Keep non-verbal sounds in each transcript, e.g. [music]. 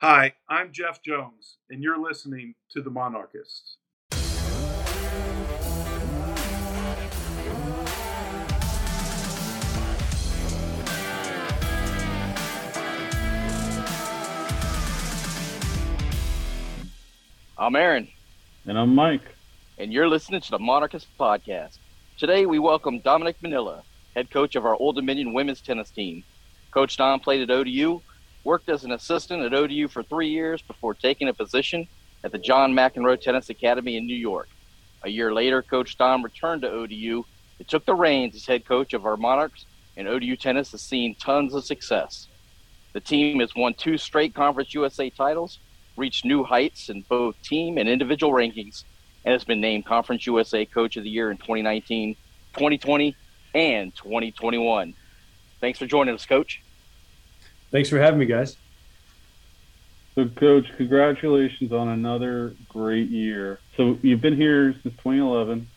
Hi, I'm Jeff Jones, and you're listening to The Monarchists. I'm Aaron, And I'm Mike. and you're listening to the Monarchist Podcast. Today, we welcome Dominic Manilla, head coach of our Old Dominion women's tennis team. Coach Dom played at ODU, worked as an assistant at ODU for three years before taking a position at the John McEnroe Tennis Academy in New York. A year later, Coach Dom returned to ODU and took the reins as head coach of our Monarchs, and ODU tennis has seen tons of success. The team has won two straight Conference USA titles, reached new heights in both team and individual rankings, and has been named Conference USA Coach of the Year in 2019, 2020, and 2021. Thanks for joining us, Coach. Thanks for having me, guys. So, Coach, congratulations on another great year. So, you've been here since 2011.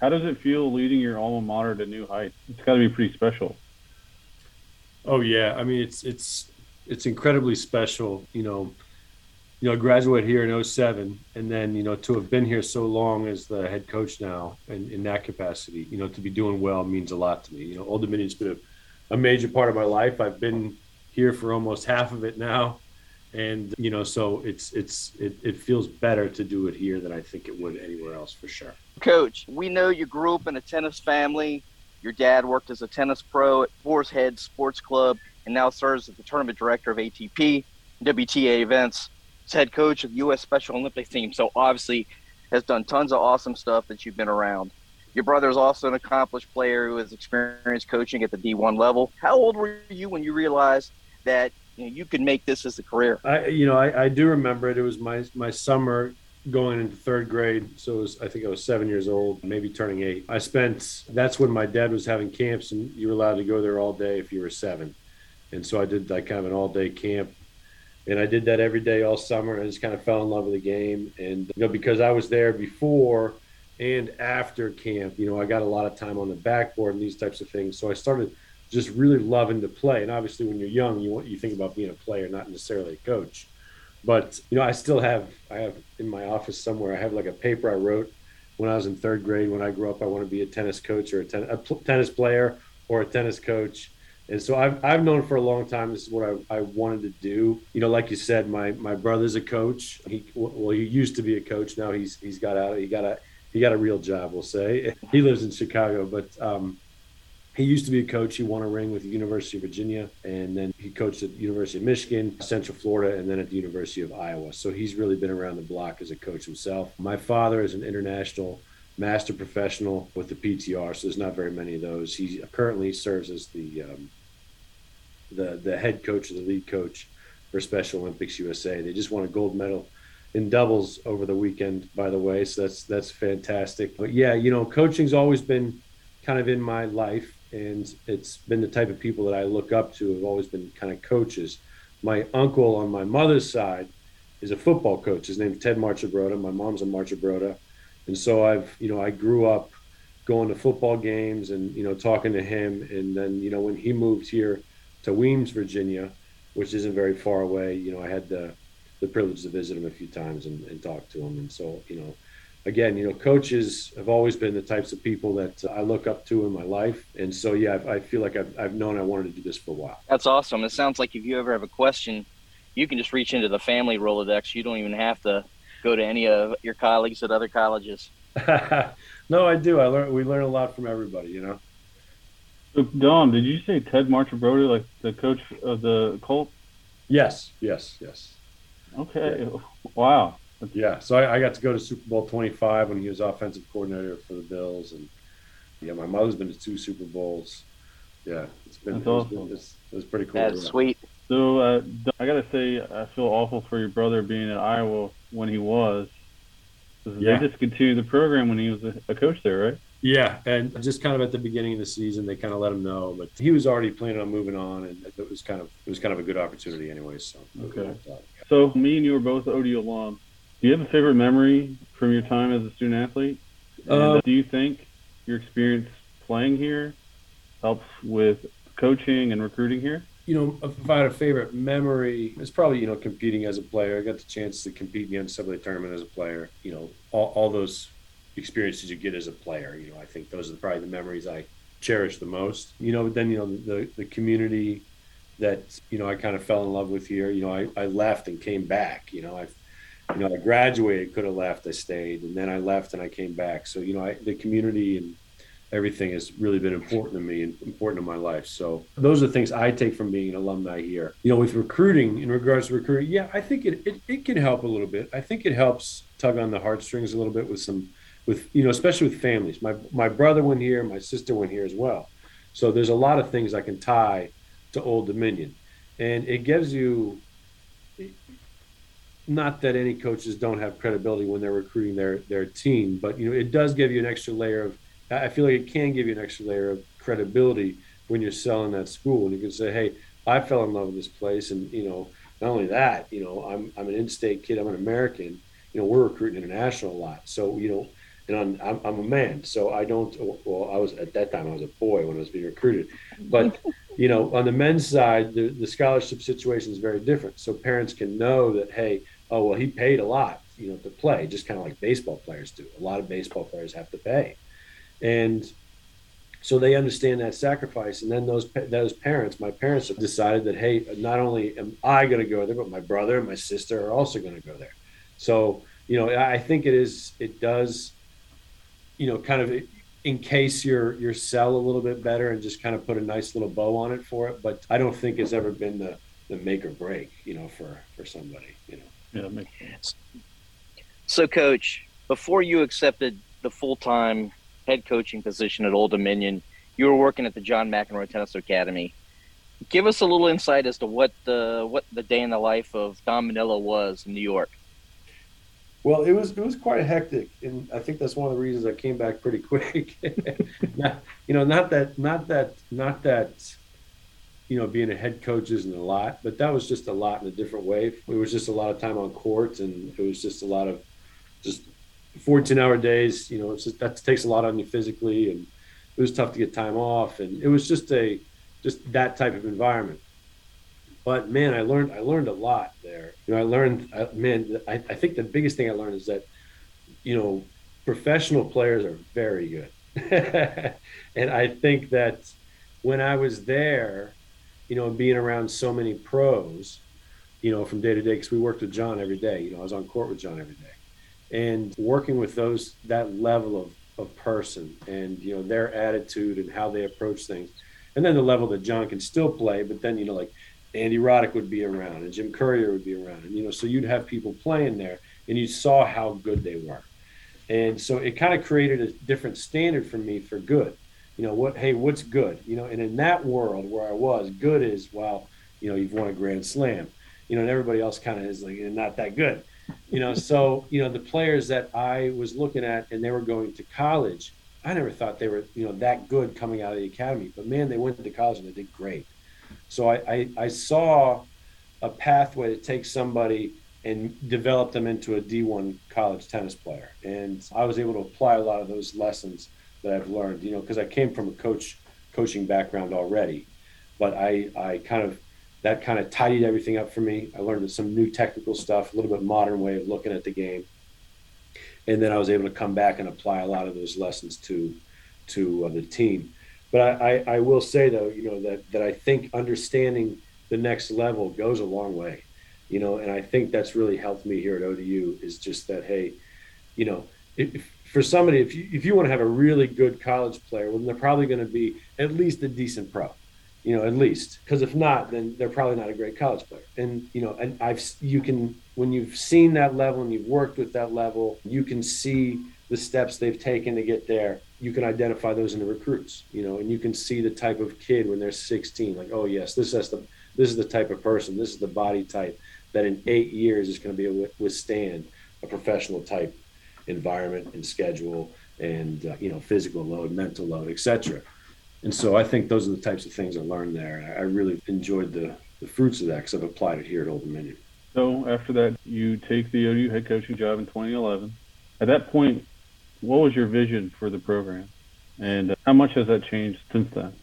How does it feel leading your alma mater to new heights? It's got to be pretty special. Oh yeah, I mean it's it's it's incredibly special. You know, you know, I graduated here in 07 and then you know to have been here so long as the head coach now and in that capacity, you know, to be doing well means a lot to me. You know, Old Dominion's been a, a major part of my life. I've been here for almost half of it now, and you know, so it's it's it, it feels better to do it here than I think it would anywhere else for sure. Coach, we know you grew up in a tennis family. Your dad worked as a tennis pro at Boar's Head Sports Club and now serves as the tournament director of ATP, WTA events. He's head coach of U.S. Special Olympics team, so obviously has done tons of awesome stuff that you've been around. Your brother is also an accomplished player who has experienced coaching at the D1 level. How old were you when you realized that you, know, you could make this as a career? I, you know, I, I do remember it. It was my my summer going into third grade. So was, I think I was seven years old, maybe turning eight. I spent. That's when my dad was having camps, and you were allowed to go there all day if you were seven. And so I did like kind of an all day camp, and I did that every day all summer. And I just kind of fell in love with the game, and you know, because I was there before and after camp, you know, I got a lot of time on the backboard and these types of things. So I started just really loving to play. And obviously, when you're young, you want you think about being a player, not necessarily a coach. But you know, I still have I have in my office somewhere. I have like a paper I wrote when I was in third grade. When I grew up, I want to be a tennis coach or a, ten, a pl- tennis player or a tennis coach. And so I've, I've known for a long time this is what I, I wanted to do. You know, like you said, my my brother's a coach. He well, he used to be a coach. Now he's he's got out. He got a he got a real job. We'll say he lives in Chicago, but um, he used to be a coach. He won a ring with the University of Virginia, and then he coached at the University of Michigan, Central Florida, and then at the University of Iowa. So he's really been around the block as a coach himself. My father is an international master professional with the PTR, so there's not very many of those. He currently serves as the um, the the head coach or the lead coach for Special Olympics USA. They just won a gold medal in doubles over the weekend, by the way. So that's that's fantastic. But yeah, you know, coaching's always been kind of in my life and it's been the type of people that I look up to have always been kind of coaches. My uncle on my mother's side is a football coach. His name's Ted Marchibroda. My mom's a Marchibroda. And so I've, you know, I grew up going to football games and, you know, talking to him. And then, you know, when he moved here to Weems, Virginia, which isn't very far away, you know, I had the, the privilege to visit him a few times and, and talk to him. And so, you know, again, you know, coaches have always been the types of people that uh, I look up to in my life. And so, yeah, I, I feel like I've, I've known I wanted to do this for a while. That's awesome. It sounds like if you ever have a question, you can just reach into the family Rolodex. You don't even have to go to any of your colleagues at other colleges. [laughs] no, I do. I learn. We learn a lot from everybody. You know. So, Dom, did you say Ted Marchibroda, like the coach of the Colts? Yes. Yes. Yes. Okay. Yeah. Wow. Yeah. So I, I, got to go to Super Bowl 25 when he was offensive coordinator for the Bills, and yeah, my mother's been to two Super Bowls. Yeah, it's been, That's awesome. Been, it's, it was pretty cool. That's sweet. So uh, I gotta say, I feel awful for your brother being at Iowa when he was. Yeah. They discontinued the program when he was a, a coach there, right? Yeah, and just kind of at the beginning of the season, they kind of let him know, but he was already planning on moving on, and it was kind of it was kind of a good opportunity, anyway. So okay. So me and you were both ODU alum. Do you have a favorite memory from your time as a student athlete? And Uh, do you think your experience playing here helps with coaching and recruiting here? you know, if I had a favorite memory, it's probably, you know, competing as a player. I got the chance to compete in the NCAA tournament as a player. You know, all, all those experiences you get as a player. You know, I think those are probably the memories I cherish the most. You know, then, you know, the, the community that, you know, I kind of fell in love with here. You know, I, I left and came back. You know, I, you know, I graduated, could have left, I stayed, and then I left and I came back. So, you know, I, the community and everything has really been important to me and important to my life. So those are the things I take from being an alumni here. You know, with recruiting, in regards to recruiting, yeah, I think it, it, it can help a little bit. I think it helps tug on the heartstrings a little bit with some, with, you know, especially with families. My, my brother went here, my sister went here as well. So there's a lot of things I can tie to Old Dominion. And it gives you, not that any coaches don't have credibility when they're recruiting their, their team, but, you know, it does give you an extra layer of, I feel like it can give you an extra layer of credibility when you're selling that school, and you can say, "Hey, I fell in love with this place," and you know, not only that, you know, I'm I'm an in-state kid, I'm an American. You know, we're recruiting international a lot, so you know, and I'm I'm, I'm a man, so I don't. Well, I was at that time I was a boy when I was being recruited, but [laughs] you know, on the men's side, the the scholarship situation is very different. So parents can know that, hey, oh well, he paid a lot, you know, to play, just kind of like baseball players do. A lot of baseball players have to pay and so they understand that sacrifice and then those those parents my parents have decided that hey not only am i going to go there but my brother and my sister are also going to go there so you know i think it is it does you know kind of encase your your sell a little bit better and just kind of put a nice little bow on it for it but i don't think it's ever been the the make or break you know for for somebody you know yeah makes sense so coach before you accepted the full-time head coaching position at Old Dominion. You were working at the John McEnroe Tennis Academy. Give us a little insight as to what the what the day in the life of Dom Manilla was in New York. Well, it was it was quite hectic, and I think that's one of the reasons I came back pretty quick. [laughs] not, you know, not that, not that, not that, you know, being a head coach isn't a lot, but that was just a lot in a different way. It was just a lot of time on court, and it was just a lot of just 14 hour days, you know, just, that takes a lot on you physically. And it was tough to get time off. And it was just a, just that type of environment. But man, I learned, I learned a lot there. You know, I learned, I, man, I, I think the biggest thing I learned is that, you know, professional players are very good. [laughs] and I think that when I was there, you know, being around so many pros, you know, from day to day, because we worked with John every day. You know, I was on court with John every day and working with those that level of, of person and you know their attitude and how they approach things and then the level that john can still play but then you know like andy roddick would be around and jim courier would be around and you know so you'd have people playing there and you saw how good they were and so it kind of created a different standard for me for good you know what hey what's good you know and in that world where i was good is well you know you've won a grand slam you know and everybody else kind of is like eh, not that good you know, so you know the players that I was looking at and they were going to college. I never thought they were you know that good coming out of the academy, but man, they went to college and they did great. So I, I, I saw a pathway to take somebody and develop them into a D1 college tennis player, and I was able to apply a lot of those lessons that I've learned. You know, because I came from a coach coaching background already, but I I kind of that kind of tidied everything up for me. I learned some new technical stuff, a little bit modern way of looking at the game, and then I was able to come back and apply a lot of those lessons to to uh, the team. But I, I, I, will say though, you know that that I think understanding the next level goes a long way, you know, and I think that's really helped me here at ODU is just that hey, you know, if, for somebody if you if you want to have a really good college player, well, then they're probably going to be at least a decent pro you know, at least. Because if not, then they're probably not a great college player. And you know, and I've you can when you've seen that level and you've worked with that level, you can see the steps they've taken to get there. You can identify those in the recruits, you know, and you can see the type of kid when they're 16, like, oh yes, this is the this is the type of person, this is the body type that in eight years is going to be able to withstand a professional type environment and schedule and uh, you know physical load, mental load, etc. And so I think those are the types of things I learned there. I really enjoyed the, the fruits of that because I've applied it here at Old Dominion. So after that, you take the ODU head coaching job in 2011. At that point, what was your vision for the program? And uh, how much has that changed since then?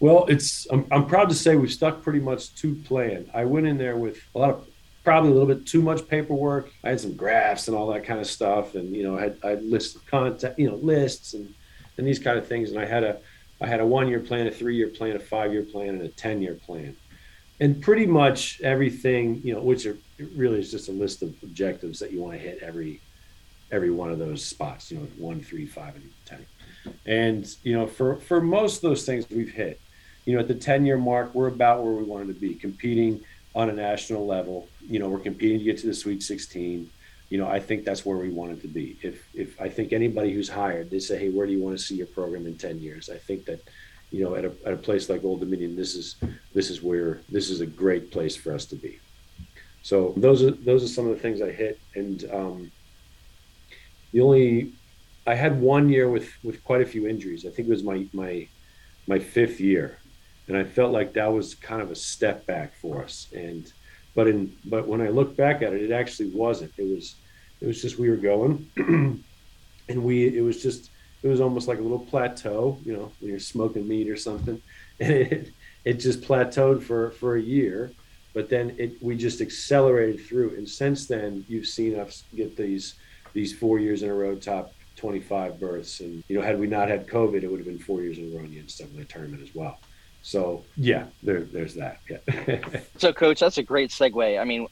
Well, it's I'm, I'm proud to say we've stuck pretty much to plan. I went in there with a lot of probably a little bit too much paperwork. I had some graphs and all that kind of stuff, and you know, I had I had lists of content, you know, lists and and these kind of things. And I had a I had a one year plan, a three year plan, a five year plan, and a ten year plan, and pretty much everything, you know, which are really is just a list of objectives that you want to hit every every one of those spots. You know, one, three, five, and ten. And you know, for for most of those things we've hit. You know, at the ten year mark, we're about where we wanted to be, competing on a national level. You know, we're competing to get to the Sweet 16. You know, I think that's where we wanted to be. If if I think anybody who's hired, they say, hey, where do you want to see your program in 10 years? I think that, you know, at a, at a place like Old Dominion, this is this is where this is a great place for us to be. So those are those are some of the things I hit, and um, the only I had one year with with quite a few injuries. I think it was my my my fifth year, and I felt like that was kind of a step back for us. And but in but when I look back at it, it actually wasn't. It was it was just we were going, [clears throat] and we it was just it was almost like a little plateau. You know, when you're smoking meat or something, [laughs] and it it just plateaued for for a year. But then it we just accelerated through, and since then you've seen us get these these four years in a row top 25 berths. And, you know, had we not had COVID, it would have been four years in a row in the NCAA tournament as well. So yeah, there, there's that. Yeah. [laughs] so, coach, that's a great segue. I mean,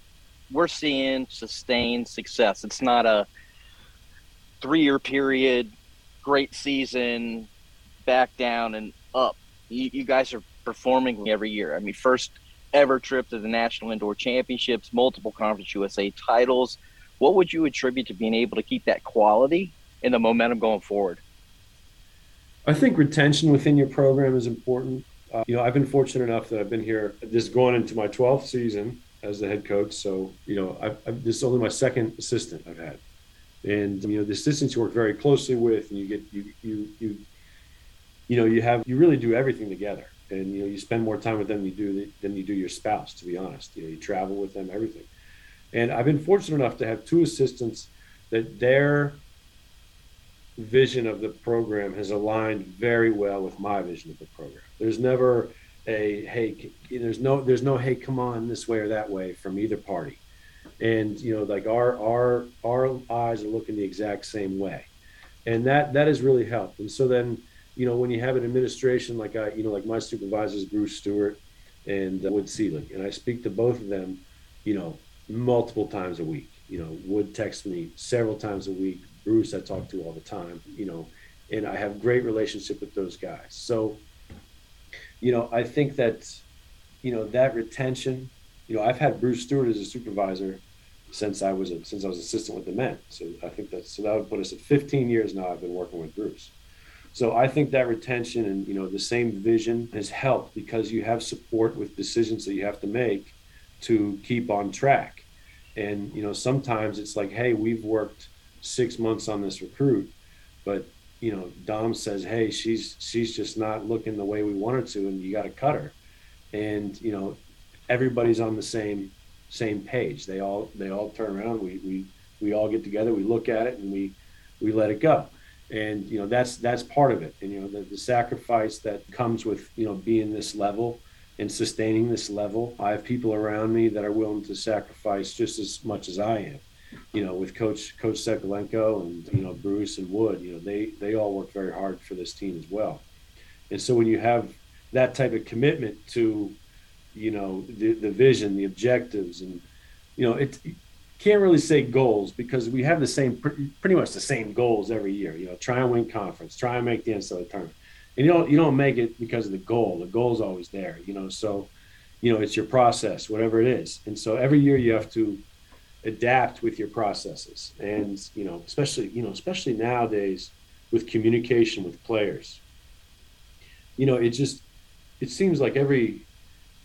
we're seeing sustained success. It's not a three-year period, great season, back down and up. You, you guys are performing every year. I mean, first ever trip to the National Indoor Championships, multiple Conference USA titles. What would you attribute to being able to keep that quality and the momentum going forward? I think retention within your program is important. Uh, you know, I've been fortunate enough that I've been here. This going into my 12th season as the head coach. So, you know, I've, I've, this is only my second assistant I've had, and you know, the assistants you work very closely with, and you get you you you you know you have you really do everything together, and you know you spend more time with them than you do than you do your spouse. To be honest, you know, you travel with them, everything. And I've been fortunate enough to have two assistants that their vision of the program has aligned very well with my vision of the program. There's never a hey, there's no there's no hey, come on this way or that way from either party, and you know like our our our eyes are looking the exact same way, and that that has really helped. And so then you know when you have an administration like I you know like my supervisors Bruce Stewart and uh, Wood Selig, and I speak to both of them, you know multiple times a week. You know Wood texts me several times a week Bruce I talk to all the time, you know, and I have great relationship with those guys. So, you know, I think that, you know, that retention, you know, I've had Bruce Stewart as a supervisor since I was a, since I was assistant with the men. So I think that so that would put us at 15 years now. I've been working with Bruce. So I think that retention and you know the same vision has helped because you have support with decisions that you have to make to keep on track. And you know sometimes it's like, hey, we've worked six months on this recruit, but you know, Dom says, "Hey, she's she's just not looking the way we want her to, and you got to cut her." And you know, everybody's on the same same page. They all they all turn around. We we we all get together. We look at it and we we let it go. And you know, that's that's part of it. And you know, the, the sacrifice that comes with you know being this level and sustaining this level. I have people around me that are willing to sacrifice just as much as I am you know, with Coach Coach Sekulenko and you know Bruce and Wood, you know, they they all work very hard for this team as well. And so when you have that type of commitment to, you know, the the vision, the objectives, and you know, it can't really say goals because we have the same pretty much the same goals every year. You know, try and win conference, try and make the NCAA tournament, and you don't you don't make it because of the goal. The goal's always there. You know, so you know it's your process, whatever it is, and so every year you have to adapt with your processes and you know especially you know especially nowadays with communication with players you know it just it seems like every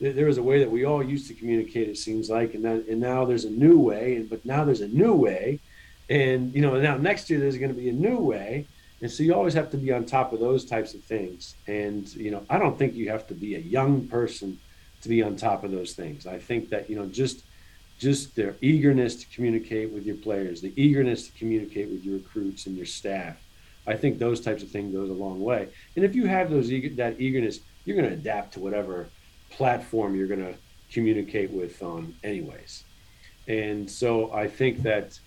there was a way that we all used to communicate it seems like and then and now there's a new way and but now there's a new way and you know now next year there's going to be a new way and so you always have to be on top of those types of things and you know i don't think you have to be a young person to be on top of those things i think that you know just just their eagerness to communicate with your players, the eagerness to communicate with your recruits and your staff. I think those types of things goes a long way. And if you have those eager, that eagerness, you're going to adapt to whatever platform you're going to communicate with on, anyways. And so I think that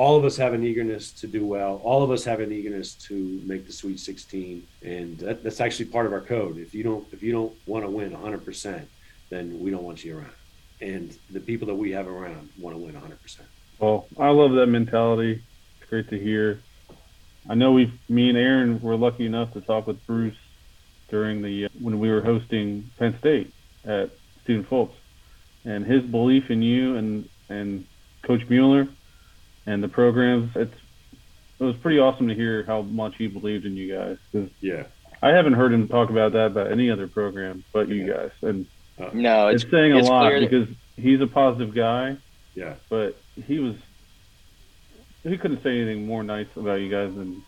all of us have an eagerness to do well. All of us have an eagerness to make the Sweet 16, and that, that's actually part of our code. If you don't, if you don't want to win 100 percent, then we don't want you around. And the people that we have around want to win 100 percent. Well, I love that mentality. It's great to hear. I know we, me and Aaron, were lucky enough to talk with Bruce during the uh, when we were hosting Penn State at Student Fultz, and his belief in you and and Coach Mueller and the program. It's it was pretty awesome to hear how much he believed in you guys. Cause Yeah. I haven't heard him talk about that about any other program but you Yeah. guys, and uh, No, it's, it's saying a it's lot clear that- because he's a positive guy, Yeah. but he was he couldn't say anything more nice about you guys than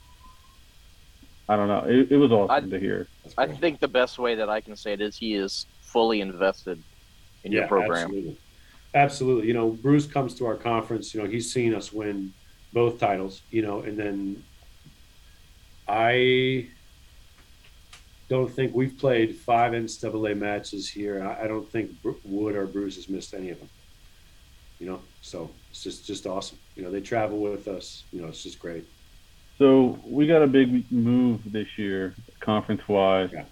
I don't know. It, it was awesome to hear. That's I think the best way that I can say it is he is fully invested in your program. Absolutely. Absolutely. You know, Bruce comes to our conference, you know, he's seen us win both titles, you know, and then I don't think we've played five NCAA matches here. I, I don't think Wood or Bruce has missed any of them. You know, so it's just just awesome. You know, they travel with us. You know, it's just great. So we got a big move this year, conference wise. Yeah.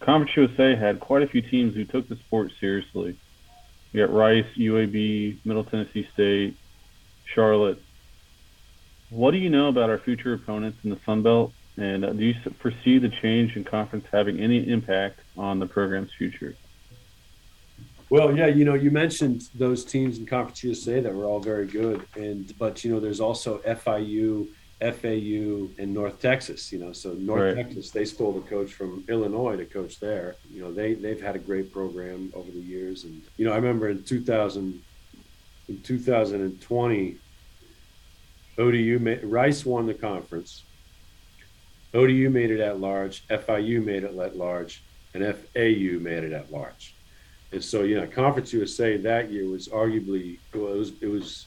Conference USA had quite a few teams who took the sport seriously. We got Rice, UAB, Middle Tennessee State, Charlotte. What do you know about our future opponents in the Sun Belt? And uh, do you foresee the change in conference having any impact on the program's future? Well, yeah, you know, you mentioned those teams in Conference USA that were all very good, and but you know, there's also FIU, FAU, and North Texas. You know, so North Right. Texas they stole the coach from Illinois to coach there. You know, they they've had a great program over the years, and you know, I remember in 2000, in 2020, ODU ma- Rice won the conference. ODU made it at large, FIU made it at large, and FAU made it at large. And so, you know, Conference USA that year was arguably well, it was it was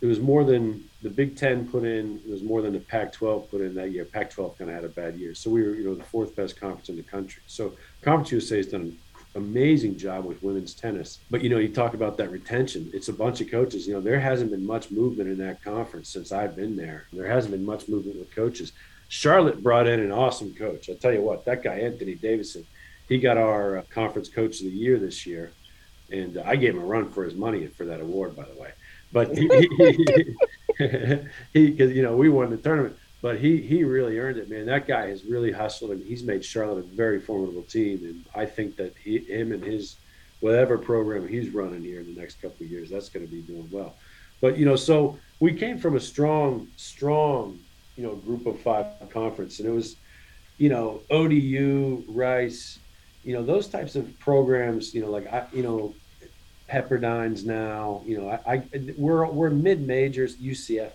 it was more than the Big Ten put in. It was more than the Pac-12 put in that year. Pac-12 kind of had a bad year, so we were you know the fourth best conference in the country. So Conference USA has done an amazing job with women's tennis. But you know, you talk about that retention. It's a bunch of coaches. You know, there hasn't been much movement in that conference since I've been there. There hasn't been much movement with coaches. Charlotte brought in an awesome coach. I tell you what, that guy Anthony Davison he got our uh, conference coach of the year this year, and I gave him a run for his money for that award, by the way. But he, because [laughs] you know we won the tournament, but he he really earned it, man. That guy has really hustled, and he's made Charlotte a very formidable team. And I think that he, him, and his whatever program he's running here in the next couple of years, that's going to be doing well. But you know, so we came from a strong, strong, you know, group of five conference, and it was, you know, ODU, Rice, you know those types of programs you know like i you know pepperdine's now you know i, I we're we're mid majors ucf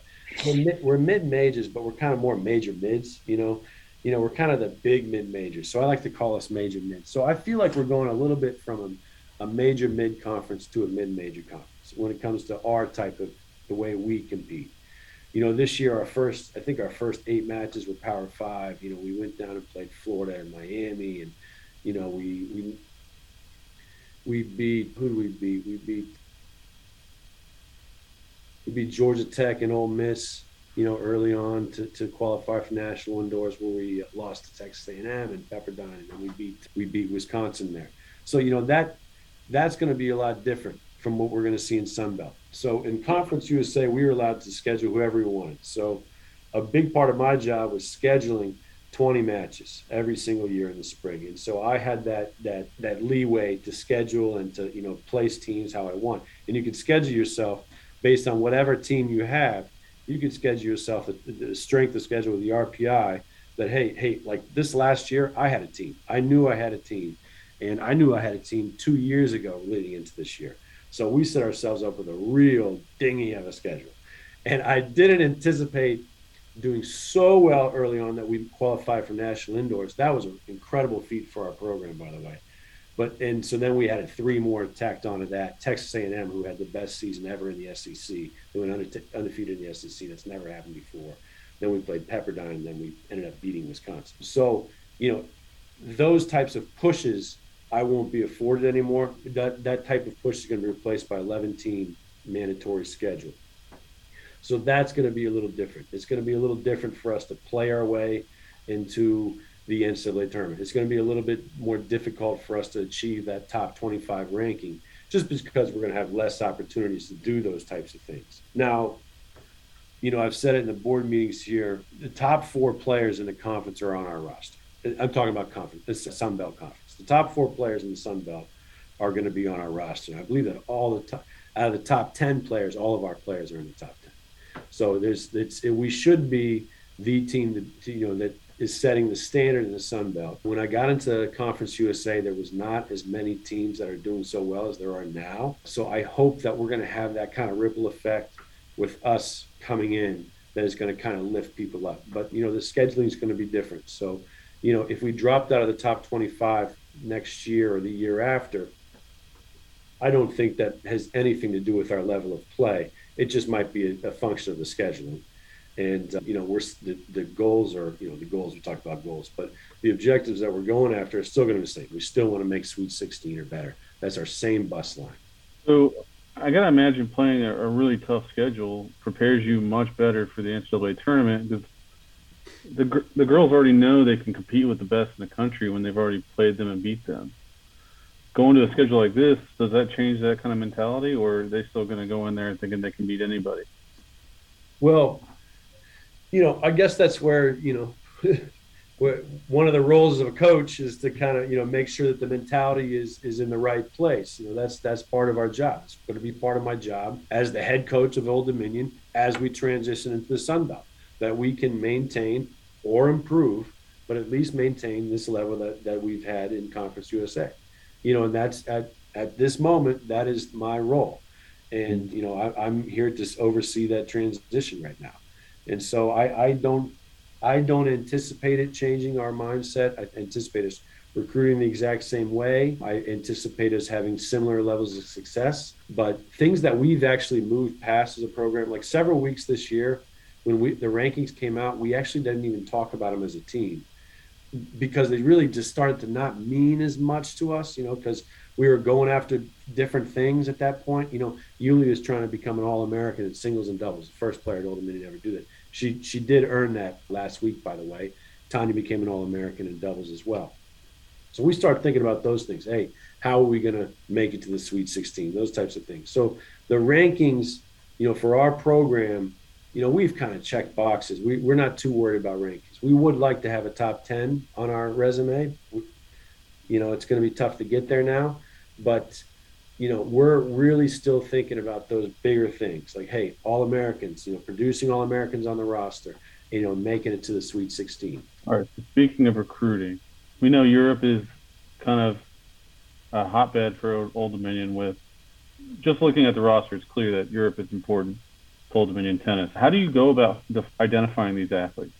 we're mid, majors but we're kind of more major mids you know? You know we're kind of the big mid majors so i like to call us major mids. so i feel like we're going a little bit from a, a major mid conference to a mid major conference when it comes to our type of the way we compete. You know this year our first i think our first eight matches were power five. You know we went down and played florida and miami and you know, we we we beat who do we beat? We beat we beat Georgia Tech and Ole Miss, you know, early on to, to qualify for national indoors, where we lost to Texas A&M and Pepperdine, and we beat we beat Wisconsin there. So you know that that's going to be a lot different from what we're going to see in Sun Belt. So in Conference USA, we were allowed to schedule whoever we wanted. So a big part of my job was scheduling 20 matches every single year in the spring. And so i had that that that leeway to schedule and to you know place teams how i want. And you could schedule yourself based on whatever team you have. You could schedule yourself the strength of schedule with the rpi that hey hey like this last year i had a team. I knew i had a team. And i knew i had a team two years ago leading into this year. So we set ourselves up with a real dingy of a schedule. And i didn't anticipate doing so well early on that we qualified for national indoors. That was an incredible feat for our program, by the way. But and so then we had three more tacked onto that. Texas A&M, who had the best season ever in the SEC, they went unde- undefeated in the SEC. That's never happened before. Then we played Pepperdine, and then we ended up beating Wisconsin. So you know, those types of pushes I won't be afforded anymore. That that type of push is going to be replaced by 11 team mandatory schedule. So that's going to be a little different. It's going to be a little different for us to play our way into the NCAA tournament. It's going to be a little bit more difficult for us to achieve that top 25 ranking just because we're going to have less opportunities to do those types of things. Now, you know, I've said it in the board meetings here. The top four players in the conference are on our roster. I'm talking about conference, the Sun Belt Conference. The top four players in the Sun Belt are going to be on our roster. I believe that all the top, out of the top 10 players, all of our players are in the top 10. So there's, it's, it, we should be the team that, you know, that is setting the standard in the Sun Belt. When I got into Conference USA, there was not as many teams that are doing so well as there are now. So I hope that we're going to have that kind of ripple effect with us coming in that is going to kind of lift people up. But you know, the scheduling is going to be different. So, you know, if we dropped out of the top 25 next year or the year after, I don't think that has anything to do with our level of play. It just might be a, a function of the scheduling. And uh, you know, we're the, the goals are you know the goals we talked about goals, but the objectives that we're going after are still going to be the same. We still want to make Sweet 16 or better. That's our same bus line. So I gotta imagine playing a, a really tough schedule prepares you much better for the NCAA tournament because the the girls already know they can compete with the best in the country when they've already played them and beat them. Going to a schedule like this, does that change that kind of mentality, or are they still going to go in there thinking they can beat anybody? Well, you know, I guess that's where you know, [laughs] one of the roles of a coach is to kind of you know make sure that the mentality is is in the right place. You know, that's that's part of our job. It's going to be part of my job as the head coach of Old Dominion as we transition into the Sun Belt, that we can maintain or improve, but at least maintain this level that that we've had in Conference USA. You know, and that's at at this moment that is my role, and mm-hmm. you know I, I'm here to oversee that transition right now and so I, I don't I don't anticipate it changing our mindset. I anticipate us recruiting the exact same way. I anticipate us having similar levels of success. But things that we've actually moved past as a program, like several weeks this year, when we the rankings came out, we actually didn't even talk about them as a team because they really just started to not mean as much to us, you know, because we were going after different things at that point. You know, Yuli was trying to become an All American in singles and doubles, the first player at Old Dominion to ever do that. She she did earn that last week, by the way. Tanya became an All American in doubles as well. So we start thinking about those things. Hey, how are we going to make it to the Sweet 16? Those types of things. So the rankings, you know, for our program, you know, we've kind of checked boxes. We, we're not too worried about rankings. We would like to have a top 10 on our resume. You know, it's going to be tough to get there now, but you know, we're really still thinking about those bigger things like, hey, All Americans, you know, producing All Americans on the roster, you know, making it to the Sweet 16. All right. Speaking of recruiting, we know Europe is kind of a hotbed for Old Dominion. With just looking at the roster, it's clear that Europe is important Old Dominion tennis. How do you go about identifying these athletes?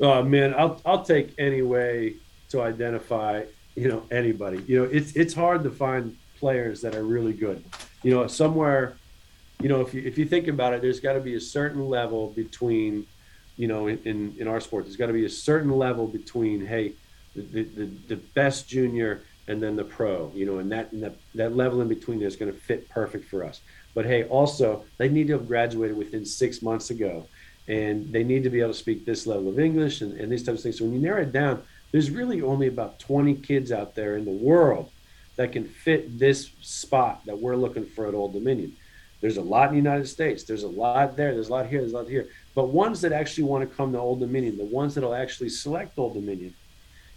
Oh man, I'll I'll take any way to identify you know anybody. You know, it's it's hard to find players that are really good. You know, somewhere, you know, if you if you think about it, there's got to be a certain level between, you know, in in, in our sport, there's got to be a certain level between, hey, the, the the best junior and then the pro, you know, and that and that, that level in between is going to fit perfect for us. But hey, also they need to have graduated within six months ago, and they need to be able to speak this level of English and, and these types of things. So when you narrow it down, there's really only about 20 kids out there in the world that can fit this spot that we're looking for at Old Dominion. There's a lot in the United States. There's a lot there. There's a lot here. There's a lot here. But ones that actually want to come to Old Dominion, the ones that'll actually select Old Dominion,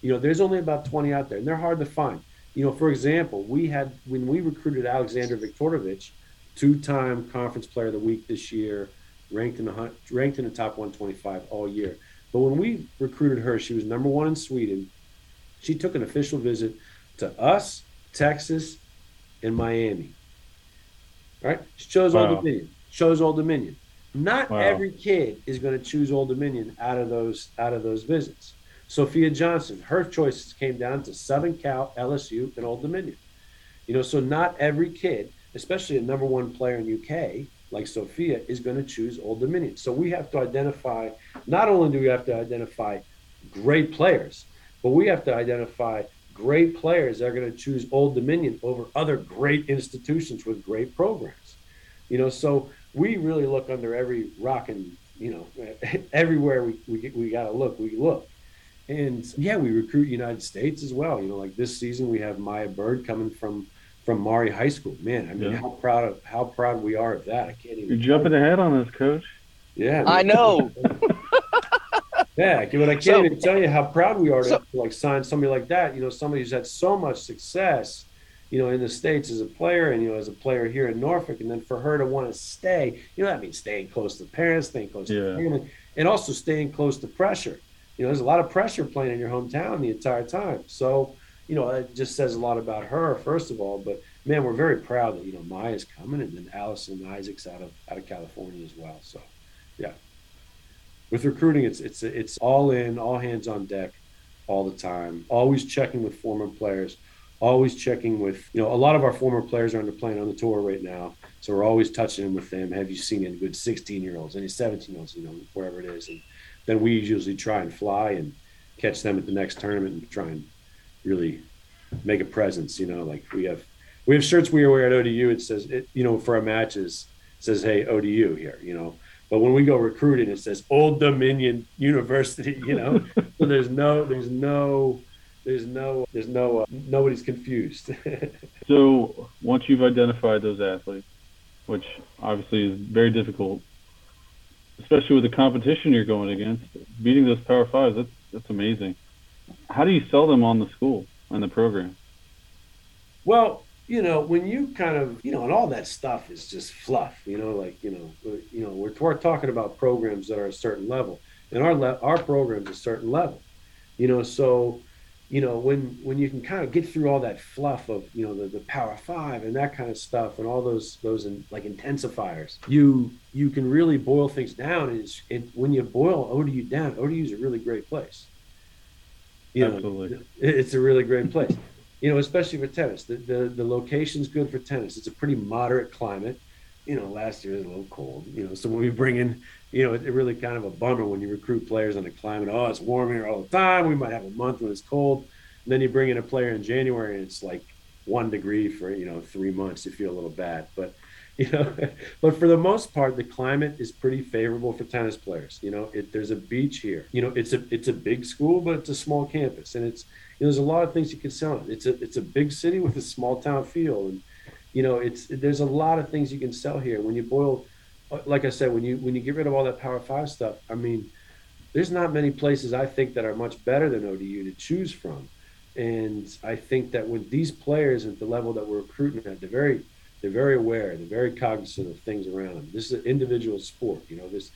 you know, there's only about 20 out there, and they're hard to find. You know, for example, we had when we recruited Alexandra Viktorovich, two-time Conference Player of the Week this year, ranked in the ranked in the top 125 all year. But when we recruited her, she was number one in Sweden. She took an official visit to us Texas, and Miami. Right? She chose wow. Old Dominion. Chose Old Dominion. Not wow. every kid is going to choose Old Dominion out of those out of those visits. Sophia Johnson, her choices came down to Southern Cal, LSU, and Old Dominion. You know, so not every kid, especially a number one player in UK like Sophia, is going to choose Old Dominion. So we have to identify. Not only do we have to identify great players, but we have to identify great players that are going to choose Old Dominion over other great institutions with great programs. You know, so we really look under every rock and you know [laughs] everywhere we we, we got to look, we look. And yeah, we recruit United States as well. You know, like this season we have Maya Bird coming from from Maury High School. Man, I mean, Yeah. how proud of how proud we are of that. I can't even. You're jumping ahead on us, coach. Yeah, I know. [laughs] Yeah, but I can't So- even tell you how proud we are to, So- to, like sign somebody like that. You know, somebody who's had so much success, you know, in the states as a player, and you know, as a player here in Norfolk, and then for her to want to stay, you know, that means staying close to parents, staying close Yeah. to family, and also staying close to pressure. You know, there's a lot of pressure playing in your hometown the entire time. So, you know, it just says a lot about her, first of all. But man, we're very proud that you know Maya's coming, and then Allison Isaacs out of out of California as well. So, yeah with recruiting it's it's it's all in all hands on deck all the time always checking with former players always checking with you know a lot of our former players are under playing on the tour right now so we're always touching in with them have you seen any good 16 year olds any 17 year olds you know wherever it is and then we usually try and fly and catch them at the next tournament and try and really make a presence you know like we have we have shirts we wear at odu it says it you know for our matches says hey odu here you know but when we go recruiting, it says Old Dominion University. [laughs] You know, so there's no, there's no, there's no, there's no, uh, nobody's confused. [laughs] So once you've identified those athletes, which obviously is very difficult, especially with the competition you're going against, beating those Power Fives, that's that's amazing. How do you sell them on the school and the program? well, you know, when you kind of, you know, and all that stuff is just fluff. You know, like you know, you know, we're, we're talking about programs that are a certain level, and our le- our program's a certain level. You know, so you know when when you can kind of get through all that fluff of you know the, the power five and that kind of stuff and all those those in, like intensifiers you you can really boil things down and, it's, it, when you boil odu down odu is a really great place. You know Absolutely. it's a really great place. You know especially for tennis the, the the location's good for tennis. It's a pretty moderate climate you know last year was a little cold you know so when we bring in you know, it, it really kind of a bummer when you recruit players on the climate. Oh, it's warm here all the time. We might have a month when it's cold. And then you bring in a player in January and it's like one degree for, you know, three months. You feel a little bad. But, [laughs] you know, [laughs] but for the most part, the climate is pretty favorable for tennis players. You know, it, there's a beach here. You know, it's a it's a big school, but it's a small campus. And it's, you know, there's a lot of things you can sell. it. It's a it's a big city with a small town feel. And, you know, it's there's a lot of things you can sell here. When you boil uh, like I said, when you when you get rid of all that Power Five stuff, I mean, there's not many places I think that are much better than ODU to choose from, and I think that with these players at the level that we're recruiting at, they're very they're very aware, they're very cognizant of things around them. This is an individual sport, you know. This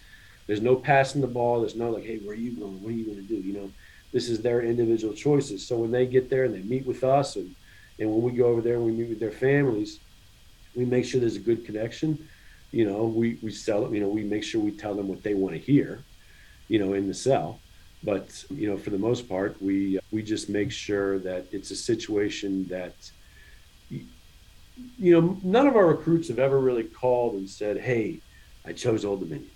there's no passing the ball. There's no like, hey, where are you going? What are you going to do? You know, this is their individual choices. So when they get there and they meet with us, and and when we go over there and we meet with their families, we make sure there's a good connection. You know we we sell it you know we make sure we tell them what they want to hear you know in the sell. But you know for the most part we we just make sure that it's a situation that you know none of our recruits have ever really called and said hey i chose old dominion.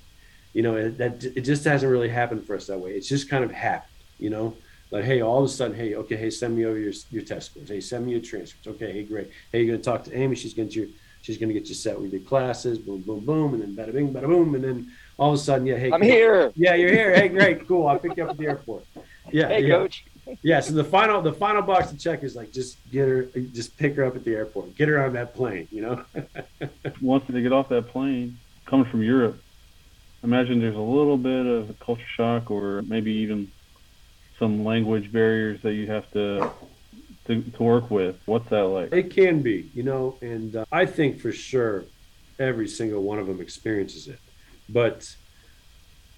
You know that it just hasn't really happened for us that way. It's just kind of happened you know? Like hey all of a sudden hey okay hey send me over your, your test scores. Hey send me your transcripts. Okay hey great. Hey you're going to talk to amy? She's going to she's going to get you set with your classes, boom, boom, boom, and then bada bing, bada boom, and then all of a sudden, yeah, hey, I'm cool. here. Yeah, you're here. Hey, great, cool. I'll pick you up at the airport. [laughs] Yeah, Hey, yeah, coach. yeah. So the final, the final box to check is like just get her, just pick her up at the airport, get her on that plane. You know. Once they get off that plane, coming from Europe, imagine there's a little bit of a culture shock or maybe even some language barriers that you have to to, to work with. What's that like? It can be, you know, and uh, I think for sure every single one of them experiences it. But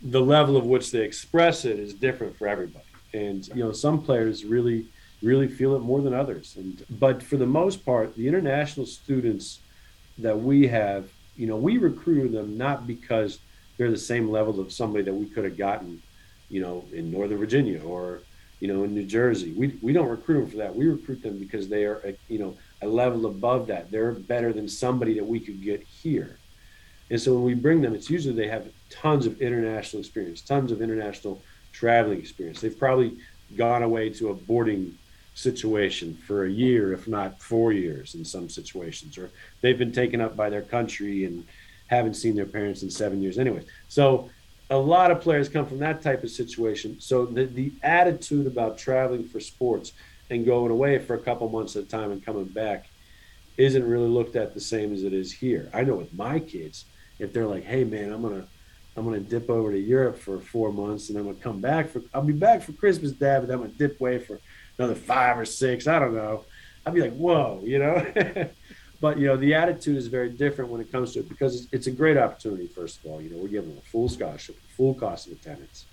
the level of which they express it is different for everybody. And, you know, some players really, really feel it more than others. And, but for the most part, the international students that we have, you know, we recruited them not because they're the same level of somebody that we could have gotten, you know, in Northern Virginia or, you know, in New Jersey. We, we don't recruit them for that. We recruit them because they are, a, you know, a level above that. They're better than somebody that we could get here. And so when we bring them, it's usually they have tons of international experience, tons of international traveling experience. They've probably gone away to a boarding situation for a year, if not four years in some situations, or they've been taken up by their country and haven't seen their parents in seven years anyway. So a lot of players come from that type of situation. So the, the attitude about traveling for sports and going away for a couple months at a time and coming back isn't really looked at the same as it is here. I know with my kids, if they're like, "Hey, man, I'm gonna I'm gonna dip over to Europe for four months, and I'm gonna come back for I'll be back for Christmas, Dad, but I'm gonna dip away for another five or six. I don't know. I'd be like, whoa, you know. [laughs] but you know, the attitude is very different when it comes to it because it's, a great opportunity. First of all, you know, we're giving them a full scholarship, full cost of attendance.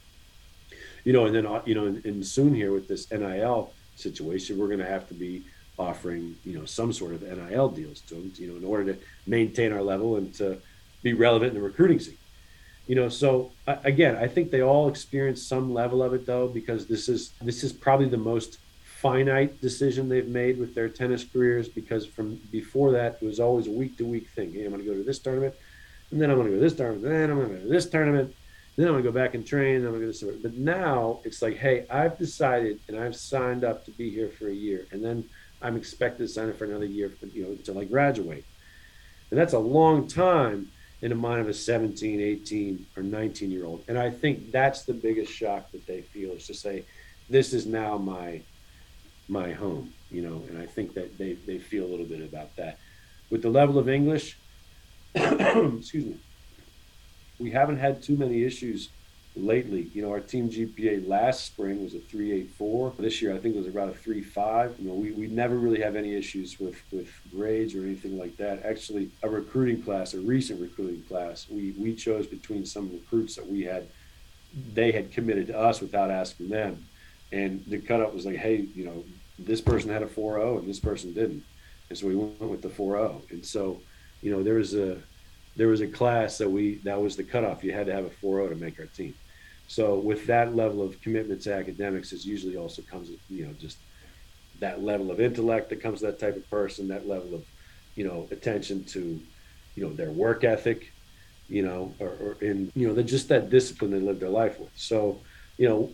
You know, and then you know, and soon here with this NIL situation, we're going to have to be offering you know some sort of NIL deals to them, you know, in order to maintain our level and to be relevant in the recruiting scene you know so again i think they all experience some level of it though because this is this is probably the most finite decision they've made with their tennis careers because from before that it was always a week to week thing. Hey i'm going to go to this tournament and then i'm going to go to this tournament then i'm going to go to this tournament then i'm going to go back and train and i'm going to go to this but now it's like hey i've decided and i've signed up to be here for a year and then i'm expected to sign up for another year you know until i graduate. And that's a long time in the mind of a 17, 18, or 19 year old. And I think that's the biggest shock that they feel is to say, this is now my my home, you know, and I think that they, they feel a little bit about that. With the level of English, [coughs] excuse me, we haven't had too many issues lately. You know, our team GPA last spring was a 384. This year, I think it was about a 35. You know, we, we never really have any issues with, with grades or anything like that. Actually, a recruiting class, a recent recruiting class, we, we chose between some recruits that we had, they had committed to us without asking them. And the cutoff was like, hey, you know, this person had a 4.0 and this person didn't. And so we went with the 4.0. And so, you know, there was a, there was a class that we that was the cutoff. You had to have a 4.0 to make our team. So with that level of commitment to academics, it usually also comes, you know, just that level of intellect that comes to that type of person, that level of, you know, attention to, you know, their work ethic, you know, or, or in, you know, just that discipline they live their life with. So, you know,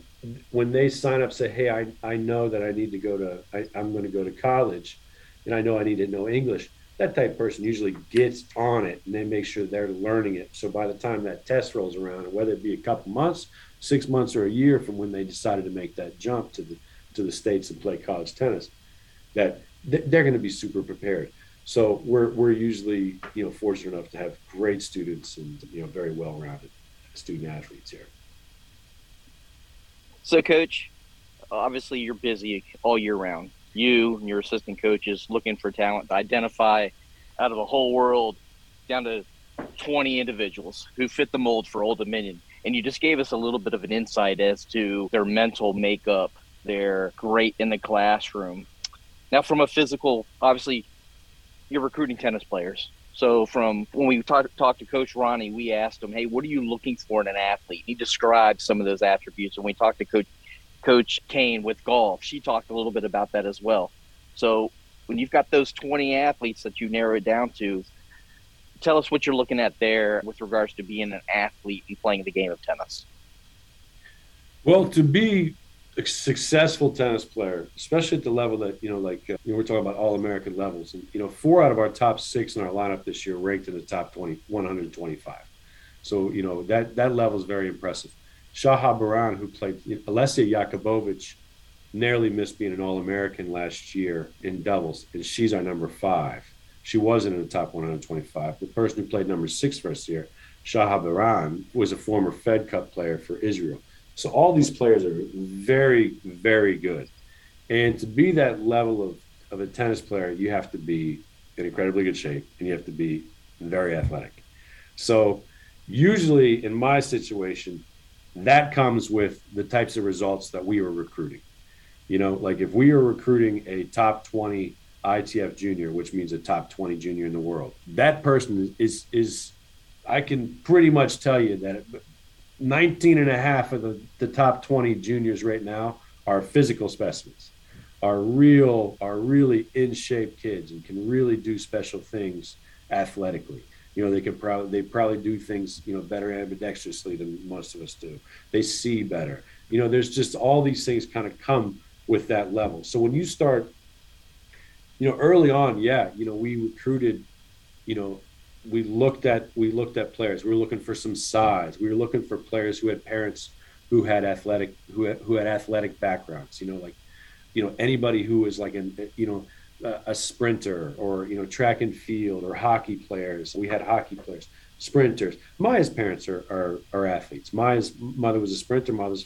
when they sign up, say, hey, I, I know that I need to go to, I, I'm going to go to college and I know I need to know English that type of person usually gets on it and they make sure they're learning it. So by the time that test rolls around, whether it be a couple months, six months, or a year from when they decided to make that jump to the to the states and play college tennis, that they're going to be super prepared. So we're we're usually you know fortunate enough to have great students and you know very well rounded student athletes here. So, coach, obviously you're busy all year round you and your assistant coaches looking for talent to identify out of the whole world down to 20 individuals who fit the mold for Old Dominion. And you just gave us a little bit of an insight as to their mental makeup. They're great in the classroom. Now, from a physical, obviously, you're recruiting tennis players. So, from when we talked talk to Coach Ronnie, we asked him, "Hey, what are you looking for in an athlete?" He described some of those attributes. And we talked to Coach Coach Kane with golf. She talked a little bit about that as well. So when you've got those 20 athletes that you narrow it down to, tell us what you're looking at there with regards to being an athlete and playing the game of tennis. Well, to be successful tennis player, especially at the level that you know, like uh, you know, we're talking about all American levels, and you know, four out of our top six in our lineup this year ranked in the top 20, 125. So you know that that level is very impressive. Shaha Baran, who played Alessia Yakubovich, nearly missed being an All American last year in doubles, and she's our number five. She wasn't in the top 125. The person who played number six for us here, Shaha Baran, was a former Fed Cup player for Israel. So all these players are very, very good. And to be that level of, of a tennis player, you have to be in incredibly good shape and you have to be very athletic. So usually in my situation, that comes with the types of results that we were recruiting. You know, like if we are recruiting a top 20 ITF junior, which means a top 20 junior in the world, that person is, is, I can pretty much tell you that 19 and a half of the, the top 20 juniors right now are physical specimens, are real, are really in shape kids and can really do special things athletically. You know, they can probably they probably do things you know better ambidextrously than most of us do. They see better. You know, there's just all these things kind of come with that level. So when you start, you know, early on, yeah, you know, we recruited, you know, we looked at we looked at players. We were looking for some size. We were looking for players who had parents who had athletic who had, who had athletic backgrounds. You know, like you know anybody who was like an you know a, sprinter or you know track and field or hockey players. We had hockey players, sprinters. Maya's parents are are, are athletes. Maya's mother was a sprinter. Mother's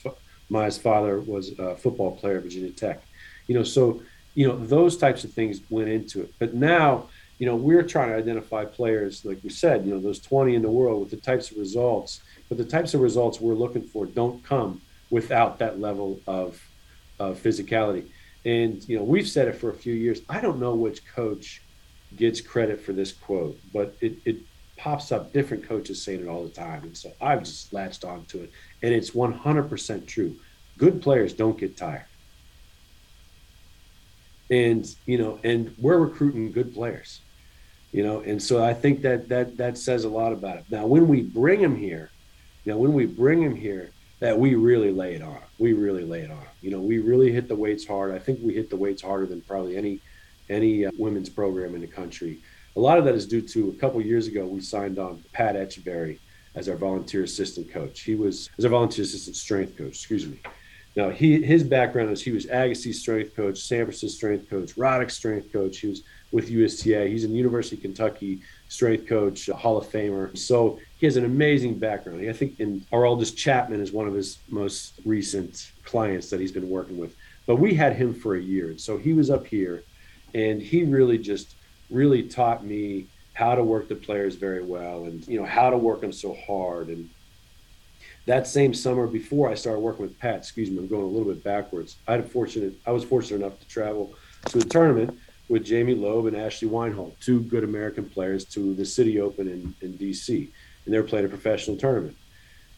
Maya's father was a football player at Virginia Tech. You know, so you know those types of things went into it. But now you know, we're trying to identify players, like we said, you know, those 20 in the world with the types of results, but the types of results we're looking for don't come without that level of, of physicality. And, you know, we've said it for a few years. I don't know which coach gets credit for this quote, but it, it pops up different coaches saying it all the time. And so I've just latched onto it. And it's 100% true. Good players don't get tired. And, you know, and we're recruiting good players you know and so i think that that that says a lot about it. Now when we bring him here know when we bring him here that we really lay it on we really lay it on you know we really hit the weights hard. I think we hit the weights harder than probably any any uh, women's program in the country. A lot of that is due to a couple years ago we signed on pat etcheberry as our volunteer assistant coach. He was as our volunteer assistant strength coach excuse me. Now he his background is he was Agassi's strength coach Sampras strength coach roddick strength coach. He was with USTA. He's an University of Kentucky strength coach, Hall of Famer. So he has an amazing background. I think in Aroldis Chapman is one of his most recent clients that he's been working with. But we had him for a year. And So he was up here and he really just really taught me how to work the players very well and you know how to work them so hard and that same summer before I started working with Pat, excuse me, I'm going a little bit backwards. I had fortunate I was fortunate enough to travel to a tournament with Jamie Loeb and Ashley Weinhold, two good American players, to the City Open in, in DC, and they were playing a professional tournament.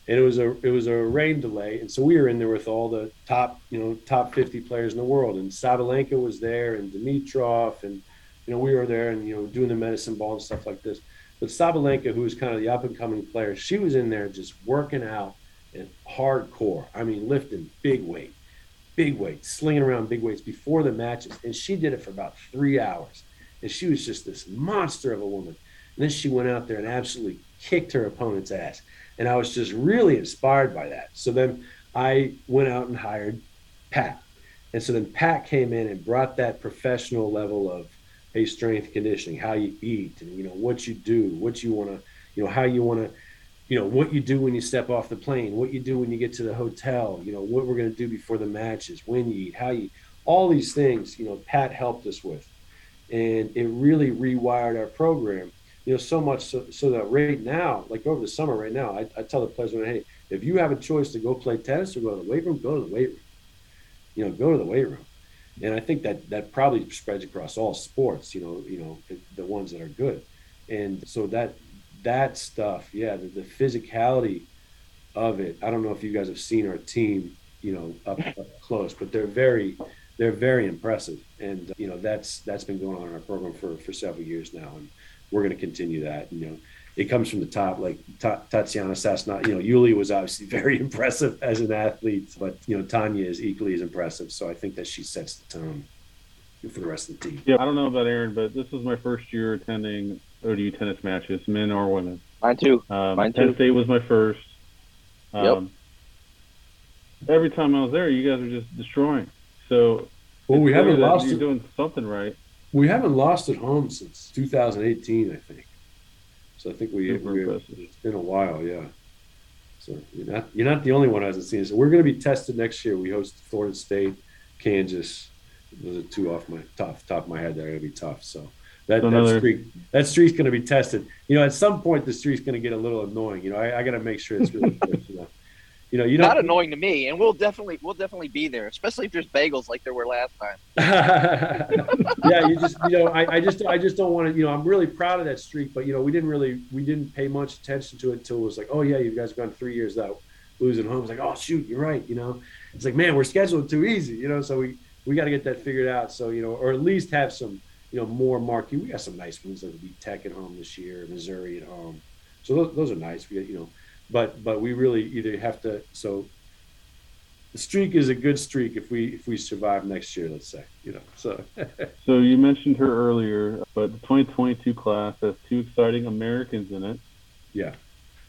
And it was a it was a rain delay, and so we were in there with all the top you know top 50 players in the world, and Sabalenka was there, and Dimitrov, and you know we were there, and you know doing the medicine ball and stuff like this. But Sabalenka, who was kind of the up and coming player, she was in there just working out and hardcore. I mean, lifting big weight big weights, slinging around big weights before the matches. And she did it for about three hours. And she was just this monster of a woman. And then she went out there and absolutely kicked her opponent's ass. And I was just really inspired by that. So then I went out and hired Pat. And so then Pat came in and brought that professional level of hey, strength conditioning, how you eat, and you know what you do, what you want to, you know, how you want to you know what you do when you step off the plane what you do when you get to the hotel you know what we're going to do before the matches when you eat how you all these things you know pat helped us with. And it really rewired our program you know so much so, so that right now like over the summer right now I, I tell the players hey if you have a choice to go play tennis or go to the weight room go to the weight room. You know go to the weight room. And i think that that probably spreads across all sports you know you know the ones that are good. And so that that stuff, yeah, the, the, physicality of it. I don't know if you guys have seen our team, you know, up, up close, but they're very, they're very impressive, and uh, you know that's that's been going on in our program for for several years now, and we're going to continue that. You know, it comes from the top, like Tatiana Sasna. You know, Yuli was obviously [laughs] very impressive as an athlete, but you know, Tanya is equally as impressive. So I think that she sets the tone for the rest of the team. Yeah, I don't know about Aaron, but this was my first year attending ODU tennis matches, men or women. Mine too. Um, Mine Penn too. State was my first. Um, yep. Every time I was there, you guys were just destroying. So, well, we haven't lost. You're it. doing something right. We haven't lost at home since 2018, I think. So I think we, we it's been a while, yeah. So you're not you're not the only one who hasn't seen it. So we're going to be tested next year. We host Florida State, Kansas. Those are two off my top top of my head. that are going to be tough. So that, that streak that streak's going to be tested. You know, at some point the streak's going to get a little annoying. You know, I, I got to make sure it's really [laughs] you know. You know, you not annoying to me, and we'll definitely we'll definitely be there, especially if there's bagels like there were last time. [laughs] yeah, you just you know I, I just I just don't want to you know I'm really proud of that streak, but you know we didn't really we didn't pay much attention to it until it was like oh yeah you guys have gone three years without losing home. It's like oh shoot you're right you know it's like man we're scheduled too easy you know so we we got to get that figured out so you know or at least have some you know, more marquee. We got some nice ones like beat Tech at home this year, Missouri at home. So those, those are nice. We, you know, but but we really either have to. So the streak is a good streak if we if we survive next year. Let's say, you know. So [laughs] So you mentioned her earlier, but the 2022 class has two exciting Americans in it. yeah,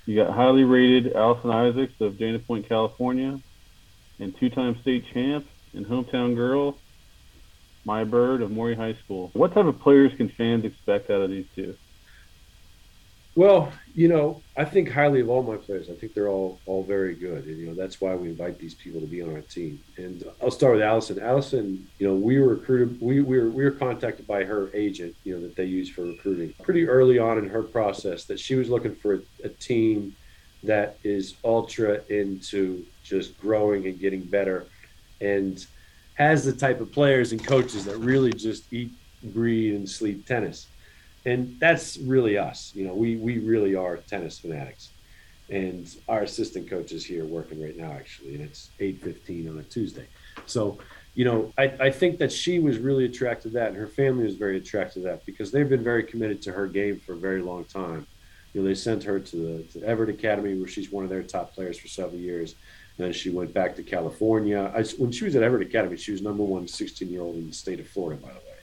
You got highly rated Allison Isaacs of Dana Point, California, and two-time state champ and hometown girl, Maya Bird of Maury High School. What type of players can fans expect out of these two? Well, you know, I think highly of all my players. I think they're all all very good, and you know that's why we invite these people to be on our team. And I'll start with Allison. Allison, you know, we were recruited. We, we were we were contacted by her agent, you know, that they use for recruiting pretty early on in her process that she was looking for a, a team that is ultra into just growing and getting better, and has the type of players and coaches that really just eat, breathe, and sleep tennis and that's really us. You know, we we really are tennis fanatics, and our assistant coach is here working right now, actually, and it's eight fifteen on a Tuesday. So, you know, I, I think that she was really attracted to that, and her family was very attracted to that because they've been very committed to her game for a very long time. You know, they sent her to the to Evert Academy, where she's one of their top players for several years. Then she went back to California. I, when she was at Evert Academy, she was number one 16 year old in the state of Florida, by the way.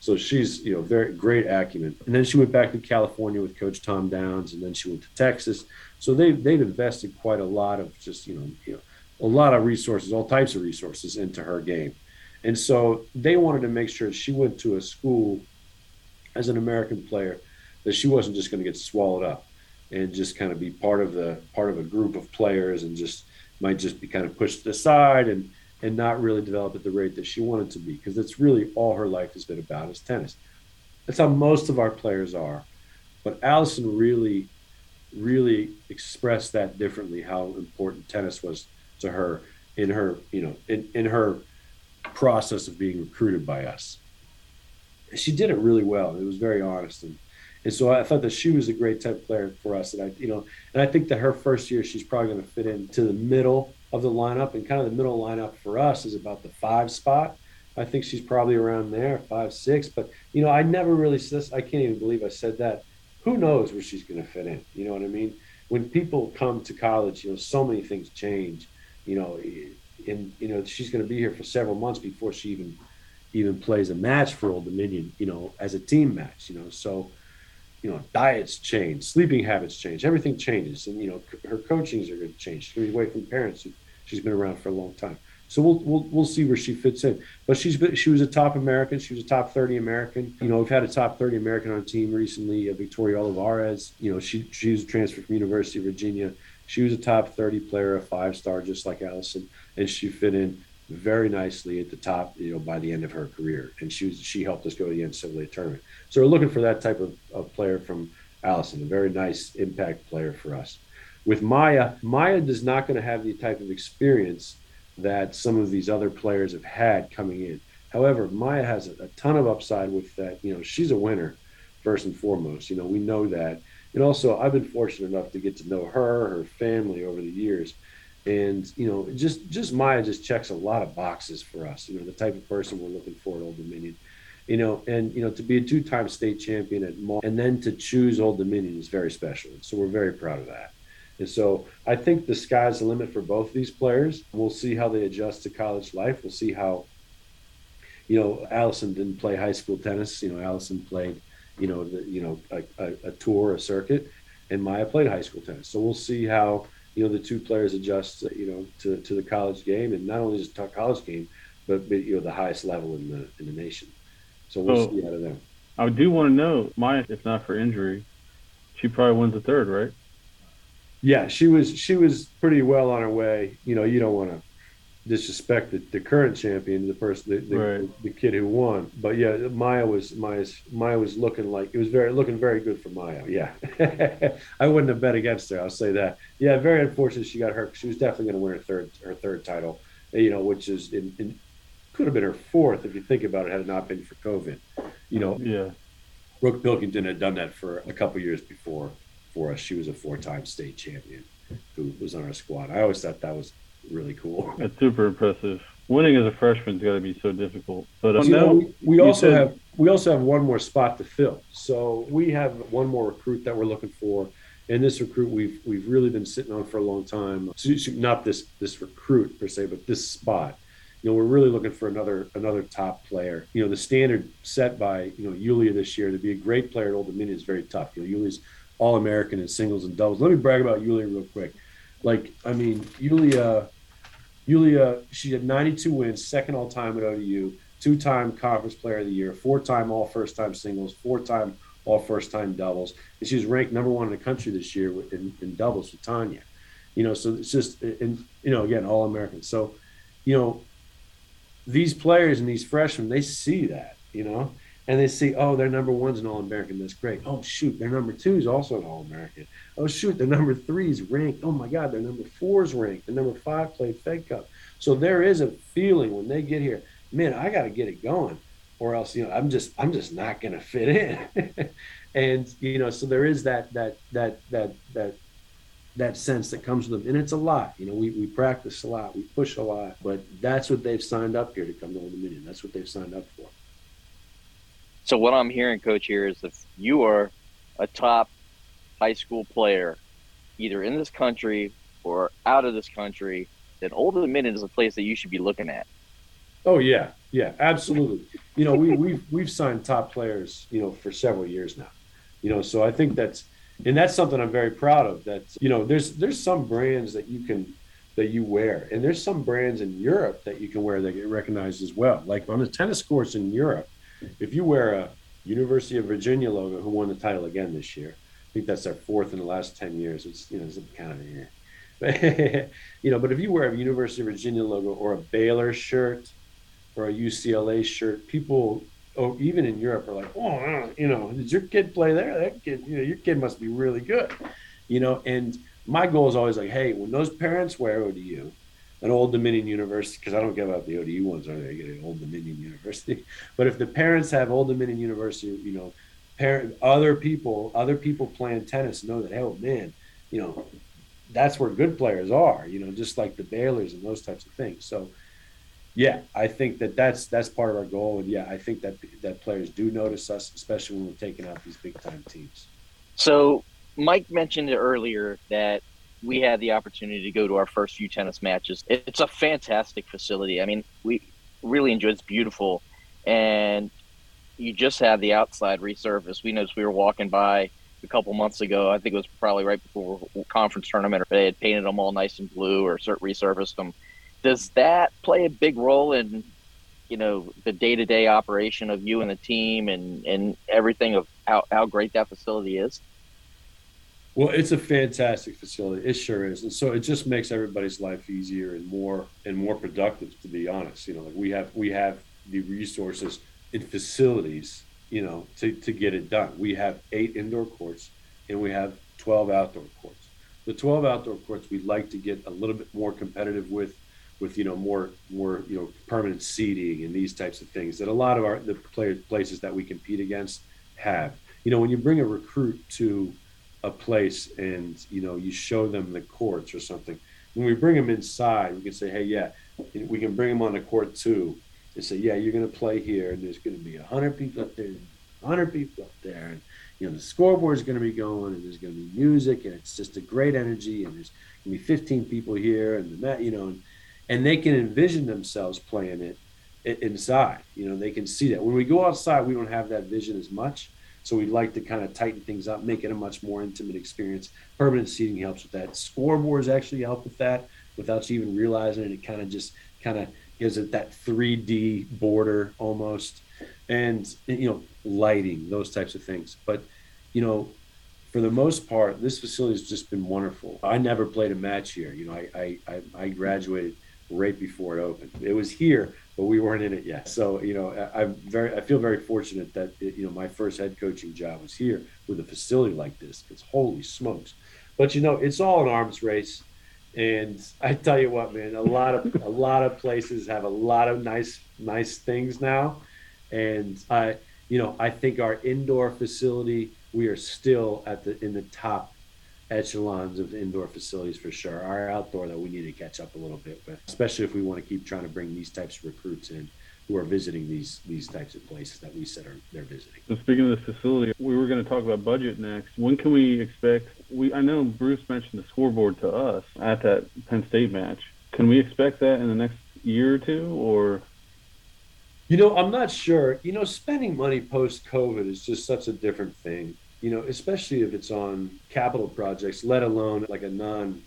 So she's, you know, very great acumen. And then she went back to California with Coach Tom Downs, and then she went to Texas. So they they've invested quite a lot of just, you know, you know, a lot of resources, all types of resources into her game. And so they wanted to make sure she went to a school as an American player that she wasn't just going to get swallowed up and just kind of be part of the part of a group of players and just might just be kind of pushed aside and and not really develop at the rate that she wanted to be because that's really all her life has been about is tennis. That's how most of our players are. But Allison really, really expressed that differently how important tennis was to her in her, you know, in, in her process of being recruited by us. She did it really well. It was very honest and and so I thought that she was a great type player for us. And I, you know, and I think that her first year she's probably going to fit into the middle of the lineup, and kind of the middle lineup for us is about the five spot. I think she's probably around there, five, six. But you know, I never really. I can't even believe I said that. Who knows where she's going to fit in? You know what I mean? When people come to college, you know, so many things change. You know, and you know she's going to be here for several months before she even even plays a match for Old Dominion. You know, as a team match. You know, so you know, diets change, sleeping habits change, everything changes, and you know, her coachings are going to change. She's going to be away from parents. She's been around for a long time, so we'll we'll we'll see where she fits in. But she's been, she was a top American. She was a top thirty American. You know, we've had a top thirty American on team recently. Uh, Victoria Olivares. You know, she she was transferred from University of Virginia. She was a top thirty player, a five star, just like Allison, and she fit in very nicely at the top, you know, by the end of her career. And she was, she helped us go to the NCAA tournament. So we're looking for that type of, of player from Allison, a very nice impact player for us. With Maya, Maya is not going to have the type of experience that some of these other players have had coming in. However, Maya has a, a ton of upside with that. You know, she's a winner first and foremost. You know, we know that. And also, I've been fortunate enough to get to know her, her family over the years and you know just just maya just checks a lot of boxes for us you know the type of person we're looking for at old dominion. You know and you know to be a two-time state champion at Maury and then to choose old dominion is very special. So we're very proud of that. And so i think the sky's the limit for both these players. We'll see how they adjust to college life. We'll see how you know allison didn't play high school tennis. You know allison played you know the you know a, a, a tour a circuit and maya played high school tennis. So we'll see how you know the two players adjust you know to, to the college game and not only just the college game but, but you know the highest level in the in the nation so we'll Oh. see out of them I do want to know, Maya, if not for injury, she probably wins the third, right? yeah she was she was pretty well on her way you know you don't want to disrespect the, the current champion the person the, the, Right. the kid who won but yeah maya was maya's maya was looking like it was very looking very good for maya yeah [laughs] i wouldn't have bet against her i'll say that yeah very unfortunate she got hurt she was definitely going to win her third her third title eh, you know which is in, in could have been her fourth if you think about it had it not been for covid you know Yeah. Brooke Pilkington had done that for a couple years before for us. She was a four-time state champion who was on our squad. I always thought that was really cool. [laughs] That's super impressive. Winning as a freshman's got to be so difficult. But uh, You know, no, we, we also said- have we also have one more spot to fill. So we have one more recruit that we're looking for, And this recruit we've we've really been sitting on for a long time. Not this this recruit per se, but this spot. You know, we're really looking for another another top player. You know, the standard set by you know Yulia this year to be a great player at Old Dominion is very tough. You know, Yulia's all American in singles and doubles. Let me brag about Yulia real quick. Like, I mean, Yulia, Yulia, she had 92 wins, second all time at ODU, two time conference player of the year, four time all first time singles, four time all first time doubles. And she was ranked number one in the country this year in, in doubles with Tanya. You know, so it's just, and, you know, again, all American. So, you know, these players and these freshmen, they see that, you know, and they see, oh, their number one's an All American. That's great. Oh, shoot, their number two is also an All American. Oh, shoot, their number three is ranked. Oh, my God, their number four is ranked. The number five played Fed Cup. So there is a feeling when they get here, man, I got to get it going or else you know i'm just i'm just not going to fit in [laughs] and you know so there is that that that that that that sense that comes with them and it's a lot you know we, we practice a lot we push a lot but that's what they've signed up here to come to old dominion that's what they've signed up for so what i'm hearing coach here is if you are a top high school player either in this country or out of this country then old dominion is a place that you should be looking at Oh yeah, yeah, absolutely. You know, we we've we've signed top players, you know, for several years now. You know, so I think that's and that's something I'm very proud of. That you know, there's there's some brands that you can that you wear, and there's some brands in Europe that you can wear that get recognized as well. Like on the tennis courts in Europe, if you wear a University of Virginia logo, who won the title again this year, I think that's their fourth in the last ten years. It's you know, it's kind of yeah. you know, but if you wear a University of Virginia logo or a Baylor shirt or a UCLA shirt, people, oh, even in Europe, are like, oh, uh, you know, did your kid play there? That kid, you know, your kid must be really good, you know. And my goal is always like, hey, when those parents wear ODU, an Old Dominion University, because I don't give out the ODU ones, are they? Get an Old Dominion University. [laughs] But if the parents have Old Dominion University, you know, parent, other people, other people playing tennis know that, oh man, you know, that's where good players are, you know, just like the Baylors and those types of things. So yeah, I think that that's that's part of our goal, and yeah, I think that that players do notice us, especially when we're taking out these big time teams. So Mike mentioned it earlier that we had the opportunity to go to our first few tennis matches. It's a fantastic facility. I mean, we really enjoyed. It's beautiful, and you just had the outside resurfaced. We noticed we were walking by a couple months ago. I think it was probably right before conference tournament. Or they had painted them all nice and blue or resurfaced them does that play a big role in you know the day-to-day operation of you and the team and and everything of how, how great that facility is well it's a fantastic facility. It sure is. And so it just makes everybody's life easier and more and more productive to be honest. You know like we have we have the resources and facilities you know to, to get it done. We have eight indoor courts and we have 12 outdoor courts. The 12 outdoor courts we'd like to get a little bit more competitive with with you know more more you know permanent seating and these types of things that a lot of our the players places that we compete against have. You know, when you bring a recruit to a place and you know you show them the courts or something, when we bring them inside, we can say, hey, yeah, we can bring them on the court too, and say, yeah, you're going to play here, and there's going to be hundred people up there, hundred people up there, and you know the scoreboard is going to be going, and there's going to be music, and it's just a great energy, and there's going to be 15 people here, and the you know. And, and they can envision themselves playing it inside. You know, they can see that. When we go outside, we don't have that vision as much. So we'd like to kind of tighten things up, make it a much more intimate experience. Permanent seating helps with that. Scoreboards actually help with that without you even realizing it. It kind of just kind of gives it that 3D border almost. And, you know, lighting, those types of things. But, you know, for the most part, this facility has just been wonderful. I never played a match here. You know, I, I, I graduated right before it opened. It was here, but we weren't in it yet. So you know, I, am very, I feel very fortunate that it, you know my first head coaching job was here with a facility like this. Because holy smokes! But you know, it's all an arms race, and I tell you what, man, a lot of a lot of places have a lot of nice nice things now, and I, you know, I think our indoor facility we are still at the in the top echelons of indoor facilities for sure. Our outdoor that we need to catch up a little bit with, especially if we want to keep trying to bring these types of recruits in. who are visiting these these types of places that we said are they're visiting. So speaking of the facility, we were going to talk about budget next. When can we expect? We I know Bruce mentioned the scoreboard to us at that Penn State match. Can we expect that in the next year or two, or? You know, I'm not sure. You know, spending money post COVID is just such a different thing. You know, especially if it's on capital projects, let alone like a non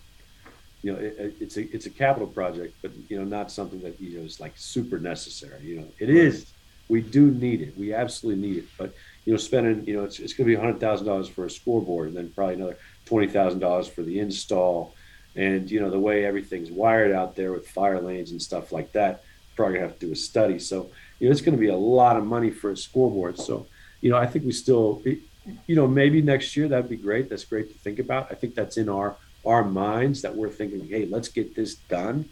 you know, it, it's a it's a capital project, but you know, not something that you know is like super necessary. You know, it is. We do need it. We absolutely need it. But you know, spending you know, it's, it's going to be hundred thousand dollars for a scoreboard, and then probably another twenty thousand dollars for the install, and you know, the way everything's wired out there with fire lanes and stuff like that. Probably gonna have to do a study. So you know, it's going to be a lot of money for a scoreboard. So you know, I think we still, you know, maybe next year that'd be great. That's great to think about. I think that's in our our minds that we're thinking, hey, let's get this done.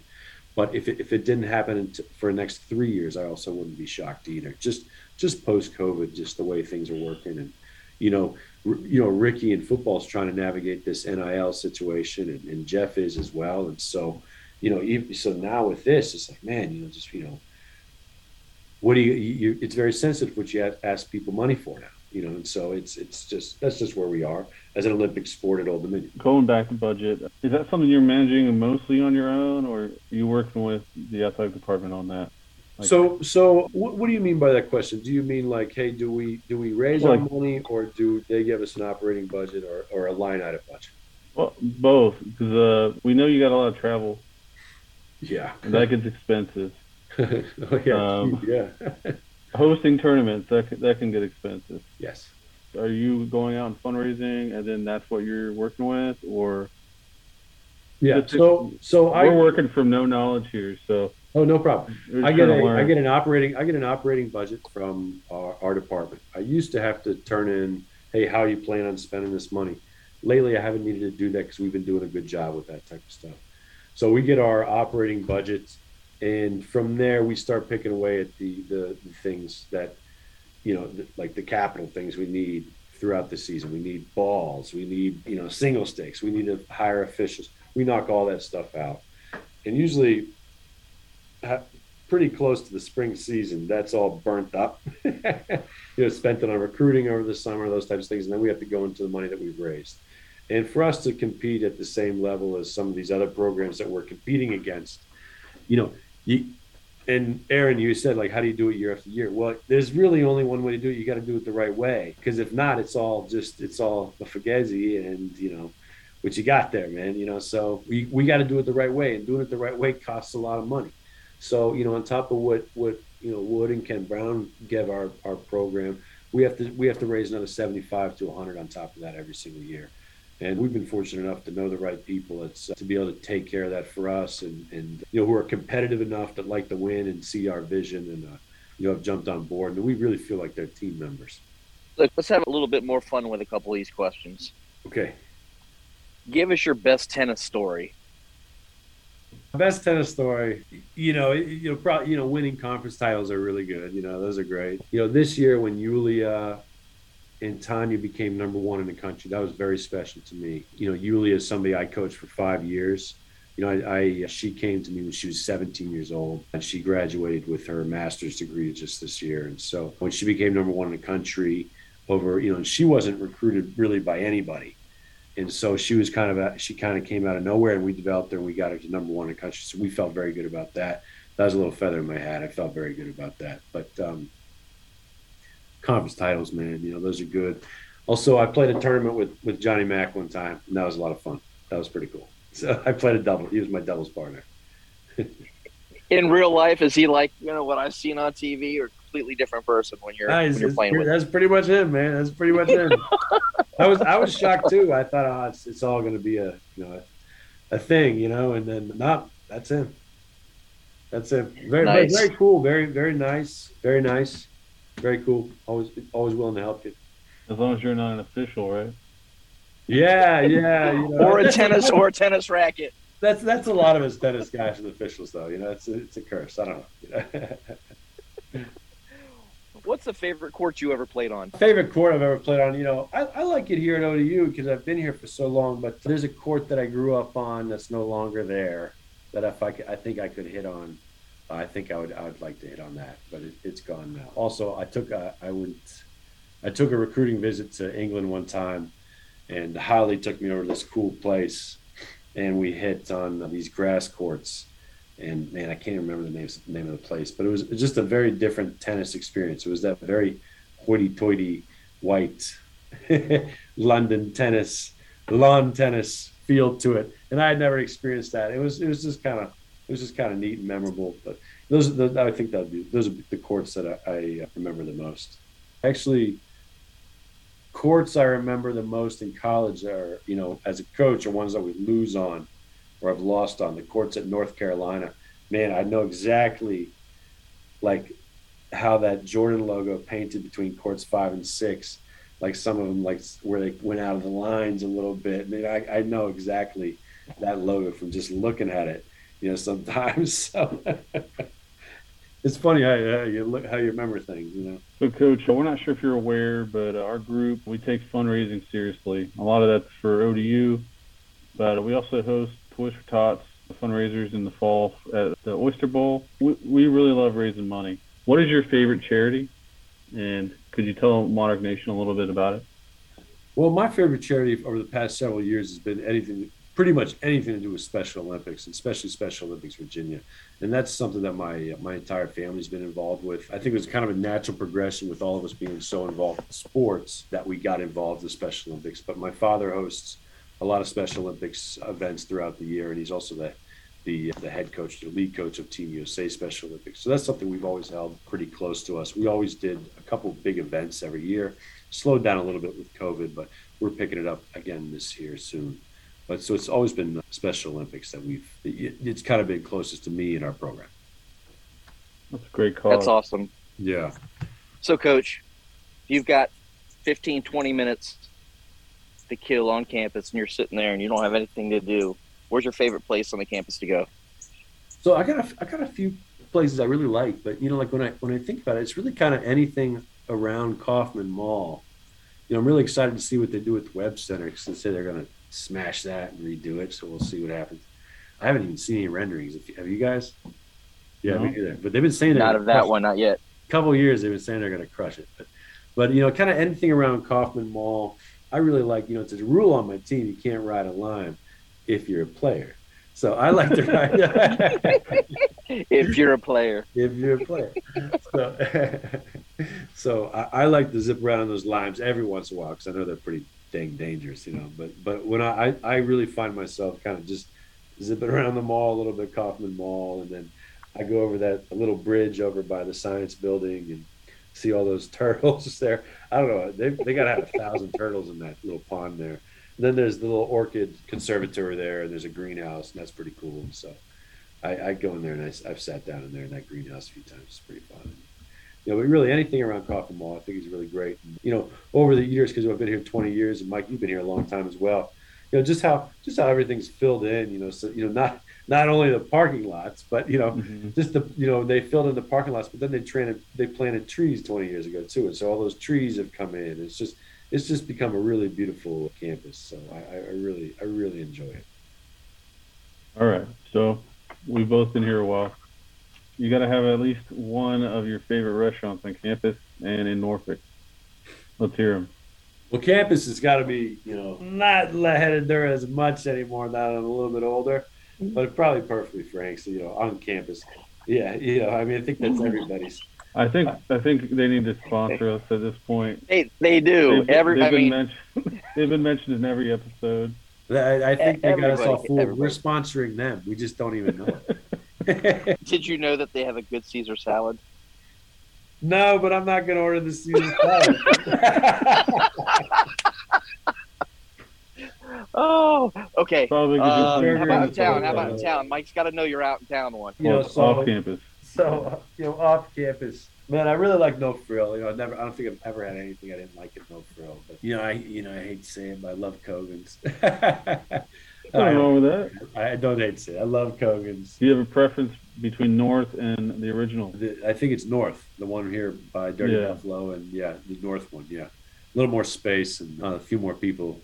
But if it, if it didn't happen for the next three years, I also wouldn't be shocked either. Just just post COVID, just the way things are working, and you know, you know, Ricky in football is trying to navigate this NIL situation, and, and Jeff is as well. And so, you know, even, so now with this, it's like, man, you know, just you know, what do you? you it's very sensitive what you ask people money for now you know, and so it's it's just that's just where we are as an Olympic sport at Old Dominion. Going back to budget, is that something you're managing mostly on your own, or are you working with the athletic department on that? Like, so, so what, what, do you mean by that question? Do you mean like, hey, do we do we raise like, our money, or do they give us an operating budget or, or a line item budget? Well, both, because uh, we know you got a lot of travel. Yeah, and that gets expensive. [laughs] oh, yeah, um, [laughs] yeah. Hosting tournaments that can, that can get expensive. Yes. Are you going out and fundraising, and then that's what you're working with, or? Yeah. So so we're I, working from no knowledge here, so. Oh no problem. I get a I get an operating I get an operating budget from our, our department. I used to have to turn in, hey, how you plan on spending this money? Lately, I haven't needed to do that because we've been doing a good job with that type of stuff. So we get our operating budgets and from there we start picking away at the the, the things that you know the, like the capital things we need throughout the season. We need balls. We need you know single stakes we need to hire officials. We knock all that stuff out. And usually pretty close to the spring season that's all burnt up. [laughs] You know spent it on recruiting over the summer those types of things and then we have to go into the money that we've raised. And for us to compete at the same level as some of these other programs that we're competing against you know you, and Aaron, you said like, how do you do it year after year? Well, there's really only one way to do it. You got to do it the right way, because if not, it's all just it's all a fugazi, and you know what you got there, man. You know, so we we got to do it the right way, and doing it the right way costs a lot of money. So you know, on top of what what you know Wood and Ken Brown give our our program, we have to we have to raise another 75 to 100 on top of that every single year and we've been fortunate enough to know the right people. It's, uh, to be able to take care of that for us and, and you know who are competitive enough that like to win and see our vision and uh, you know have jumped on board. And we really feel like they're team members. Look, let's have a little bit more fun with a couple of these questions. Okay. Give us your best tennis story. Best tennis story. You know you know probably you know winning conference titles are really good. You know those are great. You know this year when Yulia and Tanya became number one in the country. That was very special to me. You know, Yulia is somebody I coached for five years. You know, I, I, she came to me when she was 17 years old, and she graduated with her master's degree just this year. And so when she became number one in the country, over you know, she wasn't recruited really by anybody, and so she was kind of a, she kind of came out of nowhere, and we developed her, and we got her to number one in the country. So we felt very good about that. That was a little feather in my hat. I felt very good about that. But um, conference titles, man. You know, those are good. Also, I played a tournament with with Johnny Mac one time, and that was a lot of fun. That was pretty cool. [laughs] So I played a double. He was my doubles partner. [laughs] In real life, is he like you know what I've seen on TV, or completely different person when you're, when you're playing with? That's pretty much him, man. That's pretty much him. [laughs] I was I was shocked too. I thought, oh, it's, it's all going to be a you know a, a, thing, you know, and then not. That's him. That's him. Very, nice. very very cool. Very very nice. Very nice very cool. Always always willing to help you. As long as you're not an official, right? Yeah, yeah. You know. or a tennis or a tennis racket. That's that's a lot of us tennis guys and officials, though. You know, it's a, it's a curse. I don't know. You know? What's the favorite court you ever played on? Favorite court I've ever played on. You know, I, I like it here at ODU because I've been here for so long. But there's a court that I grew up on that's no longer there. That if I could, I think I could hit on I think I would I would like to hit on that, but it, it's gone now. Also, I took a, I went I took a recruiting visit to England one time, and Holly took me over to this cool place, and we hit on these grass courts, and man, I can't remember the name name of the place, but it was just a very different tennis experience. It was that very hoity-toity white [laughs] London tennis, lawn tennis feel to it, and I had never experienced that. It was it was just kind of it was just kind of neat and memorable. But those, those I think that those are the courts that I, I remember the most. Actually, courts I remember the most in college are you know as a coach are ones that we lose on or I've lost on. The courts at North Carolina, man, I know exactly like how that Jordan logo painted between courts five and six. Like some of them, like where they went out of the lines a little bit. I mean, I, I know exactly that logo from just looking at it you know, sometimes. [laughs] So it's funny how, how, you look, how you remember things, you know. So, Coach, we're not sure if you're aware, but uh, our group we take fundraising seriously. A lot of that's for ODU, but we also host Toys for Tots fundraisers in the fall at the Oyster Bowl. We, we really love raising money. What is your favorite charity? And could you tell Monarch Nation a little bit about it? Well, my favorite charity over the past several years has been anything pretty much anything to do with Special Olympics, especially Special Olympics Virginia. And that's something that my my entire family's been involved with. I think it was kind of a natural progression with all of us being so involved in sports that we got involved in Special Olympics. But my father hosts a lot of Special Olympics events throughout the year, and he's also the the, the head coach, the lead coach of Team USA Special Olympics. So that's something we've always held pretty close to us. We always did a couple big events every year. Slowed down a little bit with COVID, but we're picking it up again this year soon. But so it's always been Special Olympics that we've. It's kind of been closest to me in our program. That's a great call. That's awesome. Yeah. So, Coach, you've got 15, 20 minutes to kill on campus, and you're sitting there and you don't have anything to do. Where's your favorite place on the campus to go? So I got a, I got a few places I really like, but you know, like when I when I think about it, it's really kind of anything around Kaufman Mall. You know, I'm really excited to see what they do with the Webb Center because they say they're going to smash that and redo it. So we'll see what happens. I haven't even seen any renderings. Have you guys? Yeah, no. me either. But they've been saying that. not of that one, not yet. A couple years they've been saying they're going to crush it. But, but you know, kind of anything around Kaufman Mall. I really like. You know, it's a rule on my team: you can't ride a lime if you're a player. So I like to ride. [laughs] if you're a player. If you're a player. So, [laughs] so I, I, like to zip around those limes every once in a while because I know they're pretty dang dangerous, you know. But but when I I really find myself kind of just zipping [laughs] around the mall a little bit, Kaufman Mall, and then I go over that little bridge over by the science building and see all those [laughs] turtles there. I don't know. They they gotta have a thousand turtles in that little pond there. And then there's the little orchid conservatory there, and there's a greenhouse, and that's pretty cool. So I, I go in there and I, I've sat down in there in that greenhouse a few times. It's pretty fun you know, but really anything around Kaufman Mall, I think is really great. And, you know, over the years, because I've been here 20 years, and Mike, you've been here a long time as well. You know, just how just how everything's filled in. You know, so you know, not not only the parking lots, but you know, mm-hmm. just the you know they filled in the parking lots, but then they planted they planted trees 20 years ago too, and so all those trees have come in. It's just it's just become a really beautiful campus. So I, I really I really enjoy it. All right, so we've both been here a while you got to have at least one of your favorite restaurants on campus and in Norfolk. Let's hear them. Well, campus has got to be, you know, not headed there as much anymore now that I'm a little bit older, but probably perfectly frank. So, you know, on campus. Yeah, you know, I mean, I think that's everybody's. I think I think they need to sponsor us at this point. They they do. They've, every they've I been mean, mentioned, [laughs] they've been mentioned in every episode. I, I think they got us all fooled. Everybody. We're sponsoring them. We just don't even know it. [laughs] [laughs] Did you know that they have a good Caesar salad? No, but I'm not going to order the Caesar [laughs] salad. [laughs] oh, okay. Uh, how about in town? How about in town? Mike's got to know you're out in town one. You know, so, off campus. So you know, off campus. Man, I really like no frill. You know, I never. I don't think I've ever had anything I didn't like at no frill. But you know, I you know I hate to say it, but I love Cogan's. Nothing wrong with that. I don't hate to say it. I love Cogan's. Do you have a preference between North and the original? The, I think it's North, the one here by Dirty yeah. Buffalo, and yeah, the North one. Yeah, a little more space and uh, a few more people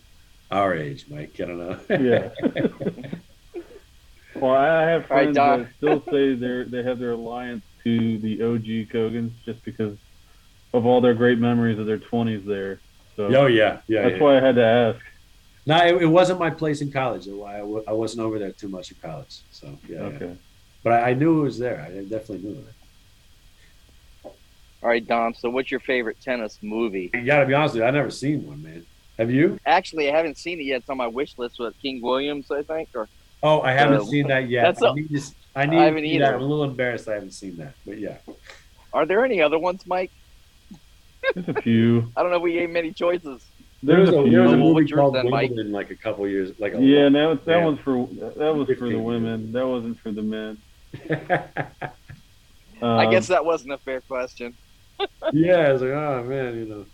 our age, Mike. I don't know. yeah. [laughs] Well, I have friends Don. that still say they they have their alliance to the OG Cogans just because of all their great memories of their 20s there. So Oh yeah, yeah. that's yeah. why I had to ask. No, it, it wasn't my place in college. It- I, wasn't over there too much in college. So yeah, yeah. Okay. but I, I knew it was there. I definitely knew it. All right, Dom. So, what's your favorite tennis movie? You gotta be honest with you, I've never seen one, man. Have you? Actually, I haven't seen it yet. It's on my wish list with King Williams, I think. Or Oh, I haven't Uh, seen that yet. that's I a- need to, s- I need I to haven't see that. either. I'm a little embarrassed I haven't seen that, but yeah. are there any other ones, Mike? There's a few. I don't know. if We gave many choices. There There's was a a, there was a movie called then, Mike? Wimbledon like a couple years, like a Yeah, that that Yeah. was for that was for the women. That wasn't for the men. [laughs] I Um, guess that wasn't a fair question. [laughs] yeah, I was like, oh man, you know.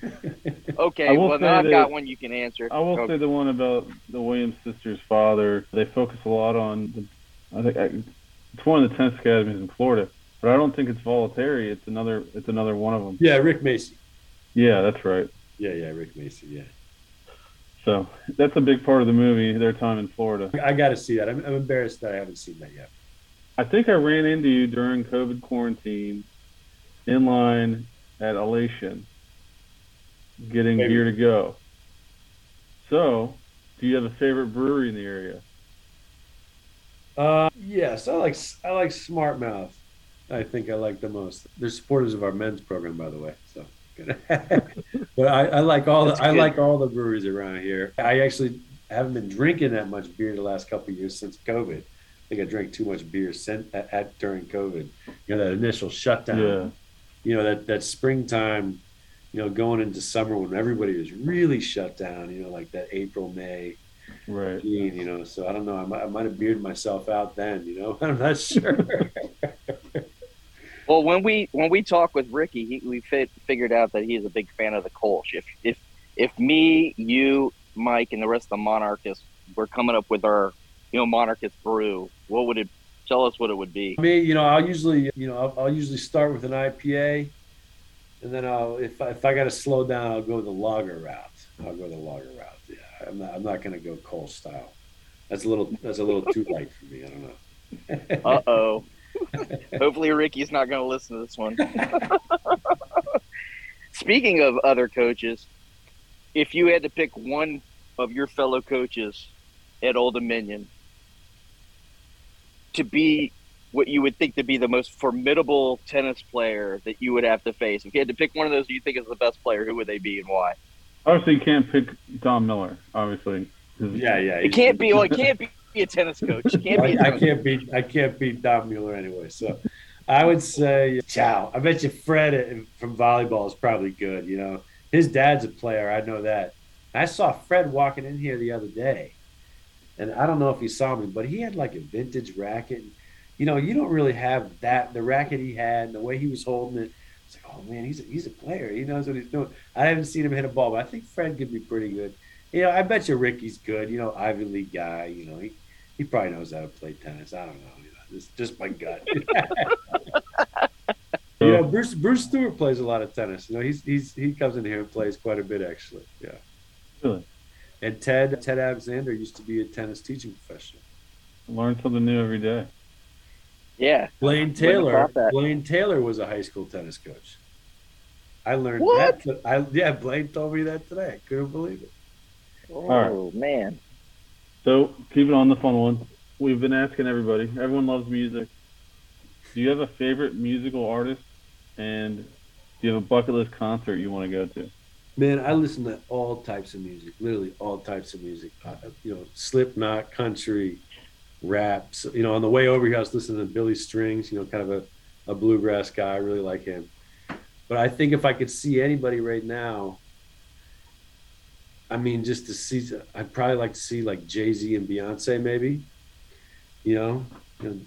[laughs] Okay, well say now I've that- got one you can answer. I will Okay. say the one about the Williams sisters' father. They focus a lot on. The, I think I, it's one of the tennis academies in Florida, but I don't think it's Bollettieri. It's another. It's another one of them. Yeah, Rick Macci. Yeah, that's right. Yeah, yeah, Rick Macci. Yeah, So that's a big part of the movie. Their time in Florida. I got to see that. I'm, I'm embarrassed that I haven't seen that yet. I think I ran into you during COVID quarantine, in line at Elation, getting Maybe. gear to go. So, do you have a favorite brewery in the area? Uh, yes, I like I like Smart Mouth. I think I like the most. They're supporters of our men's program, by the way. [laughs] But I, I like all the I like all the breweries around here. I actually haven't been drinking that much beer the last couple of years since COVID. I think I drank too much beer at, at during COVID. You know that initial shutdown. Yeah. You know that that springtime. You know, going into summer when everybody was really shut down. You know, like that April May. Right. You know, so I don't know. I might, I might have bearded myself out then, you know. [laughs] I'm not sure. [laughs] Well, when we when we talk with Ricky, he, we fi- figured out that he is a big fan of the Kolsch. If if if me, you, Mike, and the rest of the monarchists were coming up with our you know monarchist brew, what would it? Tell us what it would be. Me, you know, I'll usually, you know, I'll, I'll usually start with an IPA, and then I'll, if I, if I got to slow down, I'll go the lager route. I'll go the lager route. Yeah, I'm not, I'm not going to go Kolsch style. That's a little, that's a little too light for me. I don't know. [laughs] Uh oh. Hopefully, Ricky's not going to listen to this one. [laughs] Speaking of other coaches, if you had to pick one of your fellow coaches at Old Dominion to be what you would think to be the most formidable tennis player that you would have to face, if you had to pick one of those you think is the best player, who would they be and why? Obviously, you can't pick Don Miller. Obviously. 'cause- yeah, yeah. It can't be. Well, it can't be a tennis coach. Can't be. A I, I tennis can't beat, I can't beat Don Mueller anyway. So, I would say, Chao. I bet you Fred from volleyball is probably good. You know, his dad's a player. I know that. I saw Fred walking in here the other day, and I don't know if he saw me, but he had like a vintage racket. You know, you don't really have that. The racket he had, and the way he was holding it. It's like, oh man, he's a, he's a player. He knows what he's doing. I haven't seen him hit a ball, but I think Fred could be pretty good. You know, I bet you Ricky's good. You know, Ivy League guy. You know, he he probably knows how to play tennis. I don't know. You know just just my gut. [laughs] [laughs] you know, Bruce Bruce Stewart plays a lot of tennis. You know, he's he's he comes in here and plays quite a bit actually. Yeah. Really? And Ted Ted Alexander used to be a tennis teaching professional. Learn something new every day. Yeah. Blaine Taylor. Blaine Taylor was a high school tennis coach. I learned What? that. I yeah, Blaine told me that today. I couldn't believe it. Oh man. So, keep it on the fun one. We've been asking everybody. Everyone loves music. Do you have a favorite musical artist? And do you have a bucket list concert you want to go to? Man, I listen to all types of music, literally all types of music. Uh, you know, Slipknot, country, rap. So, you know, on the way over here, I was listening to Billy Strings. You know, kind of a, a bluegrass guy. I really like him. But I think if I could see anybody right now, I mean, just to see, I'd probably like to see like Jay Z and Beyonce, maybe. You know, you know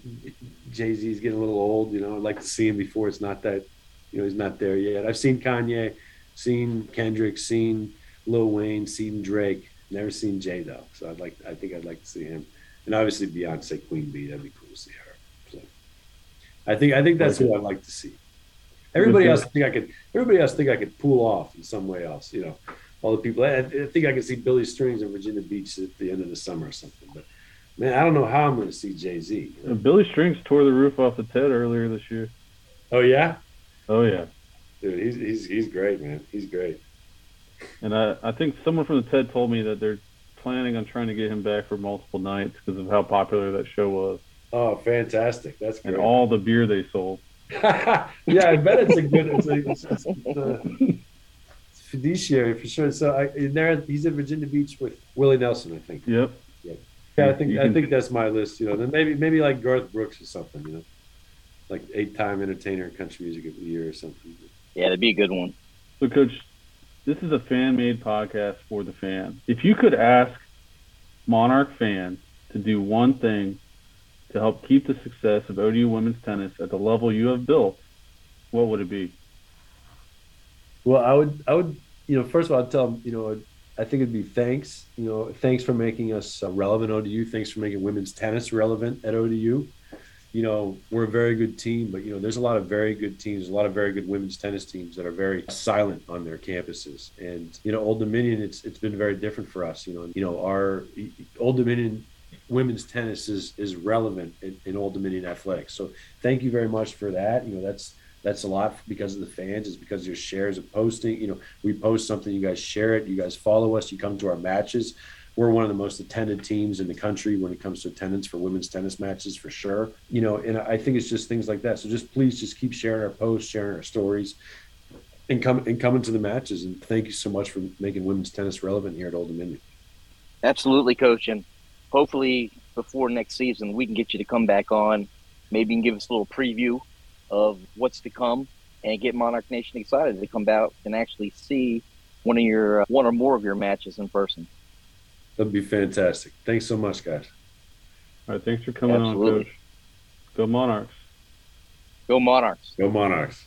Jay Z's getting a little old. You know, I'd like to see him before it's not that, you know, he's not there yet. I've seen Kanye seen Kendrick, seen Lil Wayne, seen Drake. Never seen Jay though, so I'd like. I think I'd like to see him, and obviously Beyonce, Queen Bee. That'd be cool to see her. So, I think I think that's who I'd like to see. Everybody else, I think I could. Everybody else, think I could pull off in some way else. You know, all the people. I, I think I can see Billy Strings in Virginia Beach at the end of the summer or something. But Man, I don't know how I'm going to see Jay Z. Uh, Billy Strings tore the roof off the TED earlier this year. Oh yeah, Oh yeah, dude, he's he's he's great, man. He's great. and I I think someone from the TED told me that they're planning on trying to get him back for multiple nights because of how popular that show was Oh, fantastic! That's great. and all the beer they sold. [laughs] yeah, I bet it's a good. It's a, it's, it's, uh, fiduciary for sure. So I, in there, he's in Virginia Beach with Willie Nelson, I think. Yep. Yeah, I think You I can- think that's my list. You know, then maybe maybe like Garth Brooks or something. You know, like eight-time entertainer in country music of the year or something. Yeah, that'd be a good one. So, Coach, this is a fan made podcast for the fan. If you could ask Monarch fans to do one thing to help keep the success of ODU women's tennis at the level you have built, what would it be? Well, I would, I would, you know, first of all, I'd tell them, you know, I think it'd be thanks, you know, thanks for making us relevant at ODU. Thanks for making women's tennis relevant at ODU. You know, we're a very good team, but you know, there's a lot of very good teams, a lot of very good women's tennis teams that are very silent on their campuses. And you know, Old Dominion, it's it's been very different for us. You know, you know, our Old Dominion women's tennis is is relevant in, in Old Dominion athletics. So thank you very much for that. You know, that's that's a lot because of the fans. It's because your shares of posting. You know, we post something, you guys share it, you guys follow us, you come to our matches. We're one of the most attended teams in the country when it comes to attendance for women's tennis matches, for sure. You know, and I think it's just things like that. So just please just keep sharing our posts, sharing our stories, and come and coming to the matches. And thank you so much for making women's tennis relevant here at Old Dominion. Absolutely, coach. And hopefully before next season, we can get you to come back on. Maybe you can give us a little preview of what's to come and get Monarch Nation excited to come out and actually see one of your uh, one or more of your matches in person. That'd be fantastic. Thanks so much, guys. All right, thanks for coming Absolutely. on, Coach. Go Monarchs. Go Monarchs. Go Monarchs.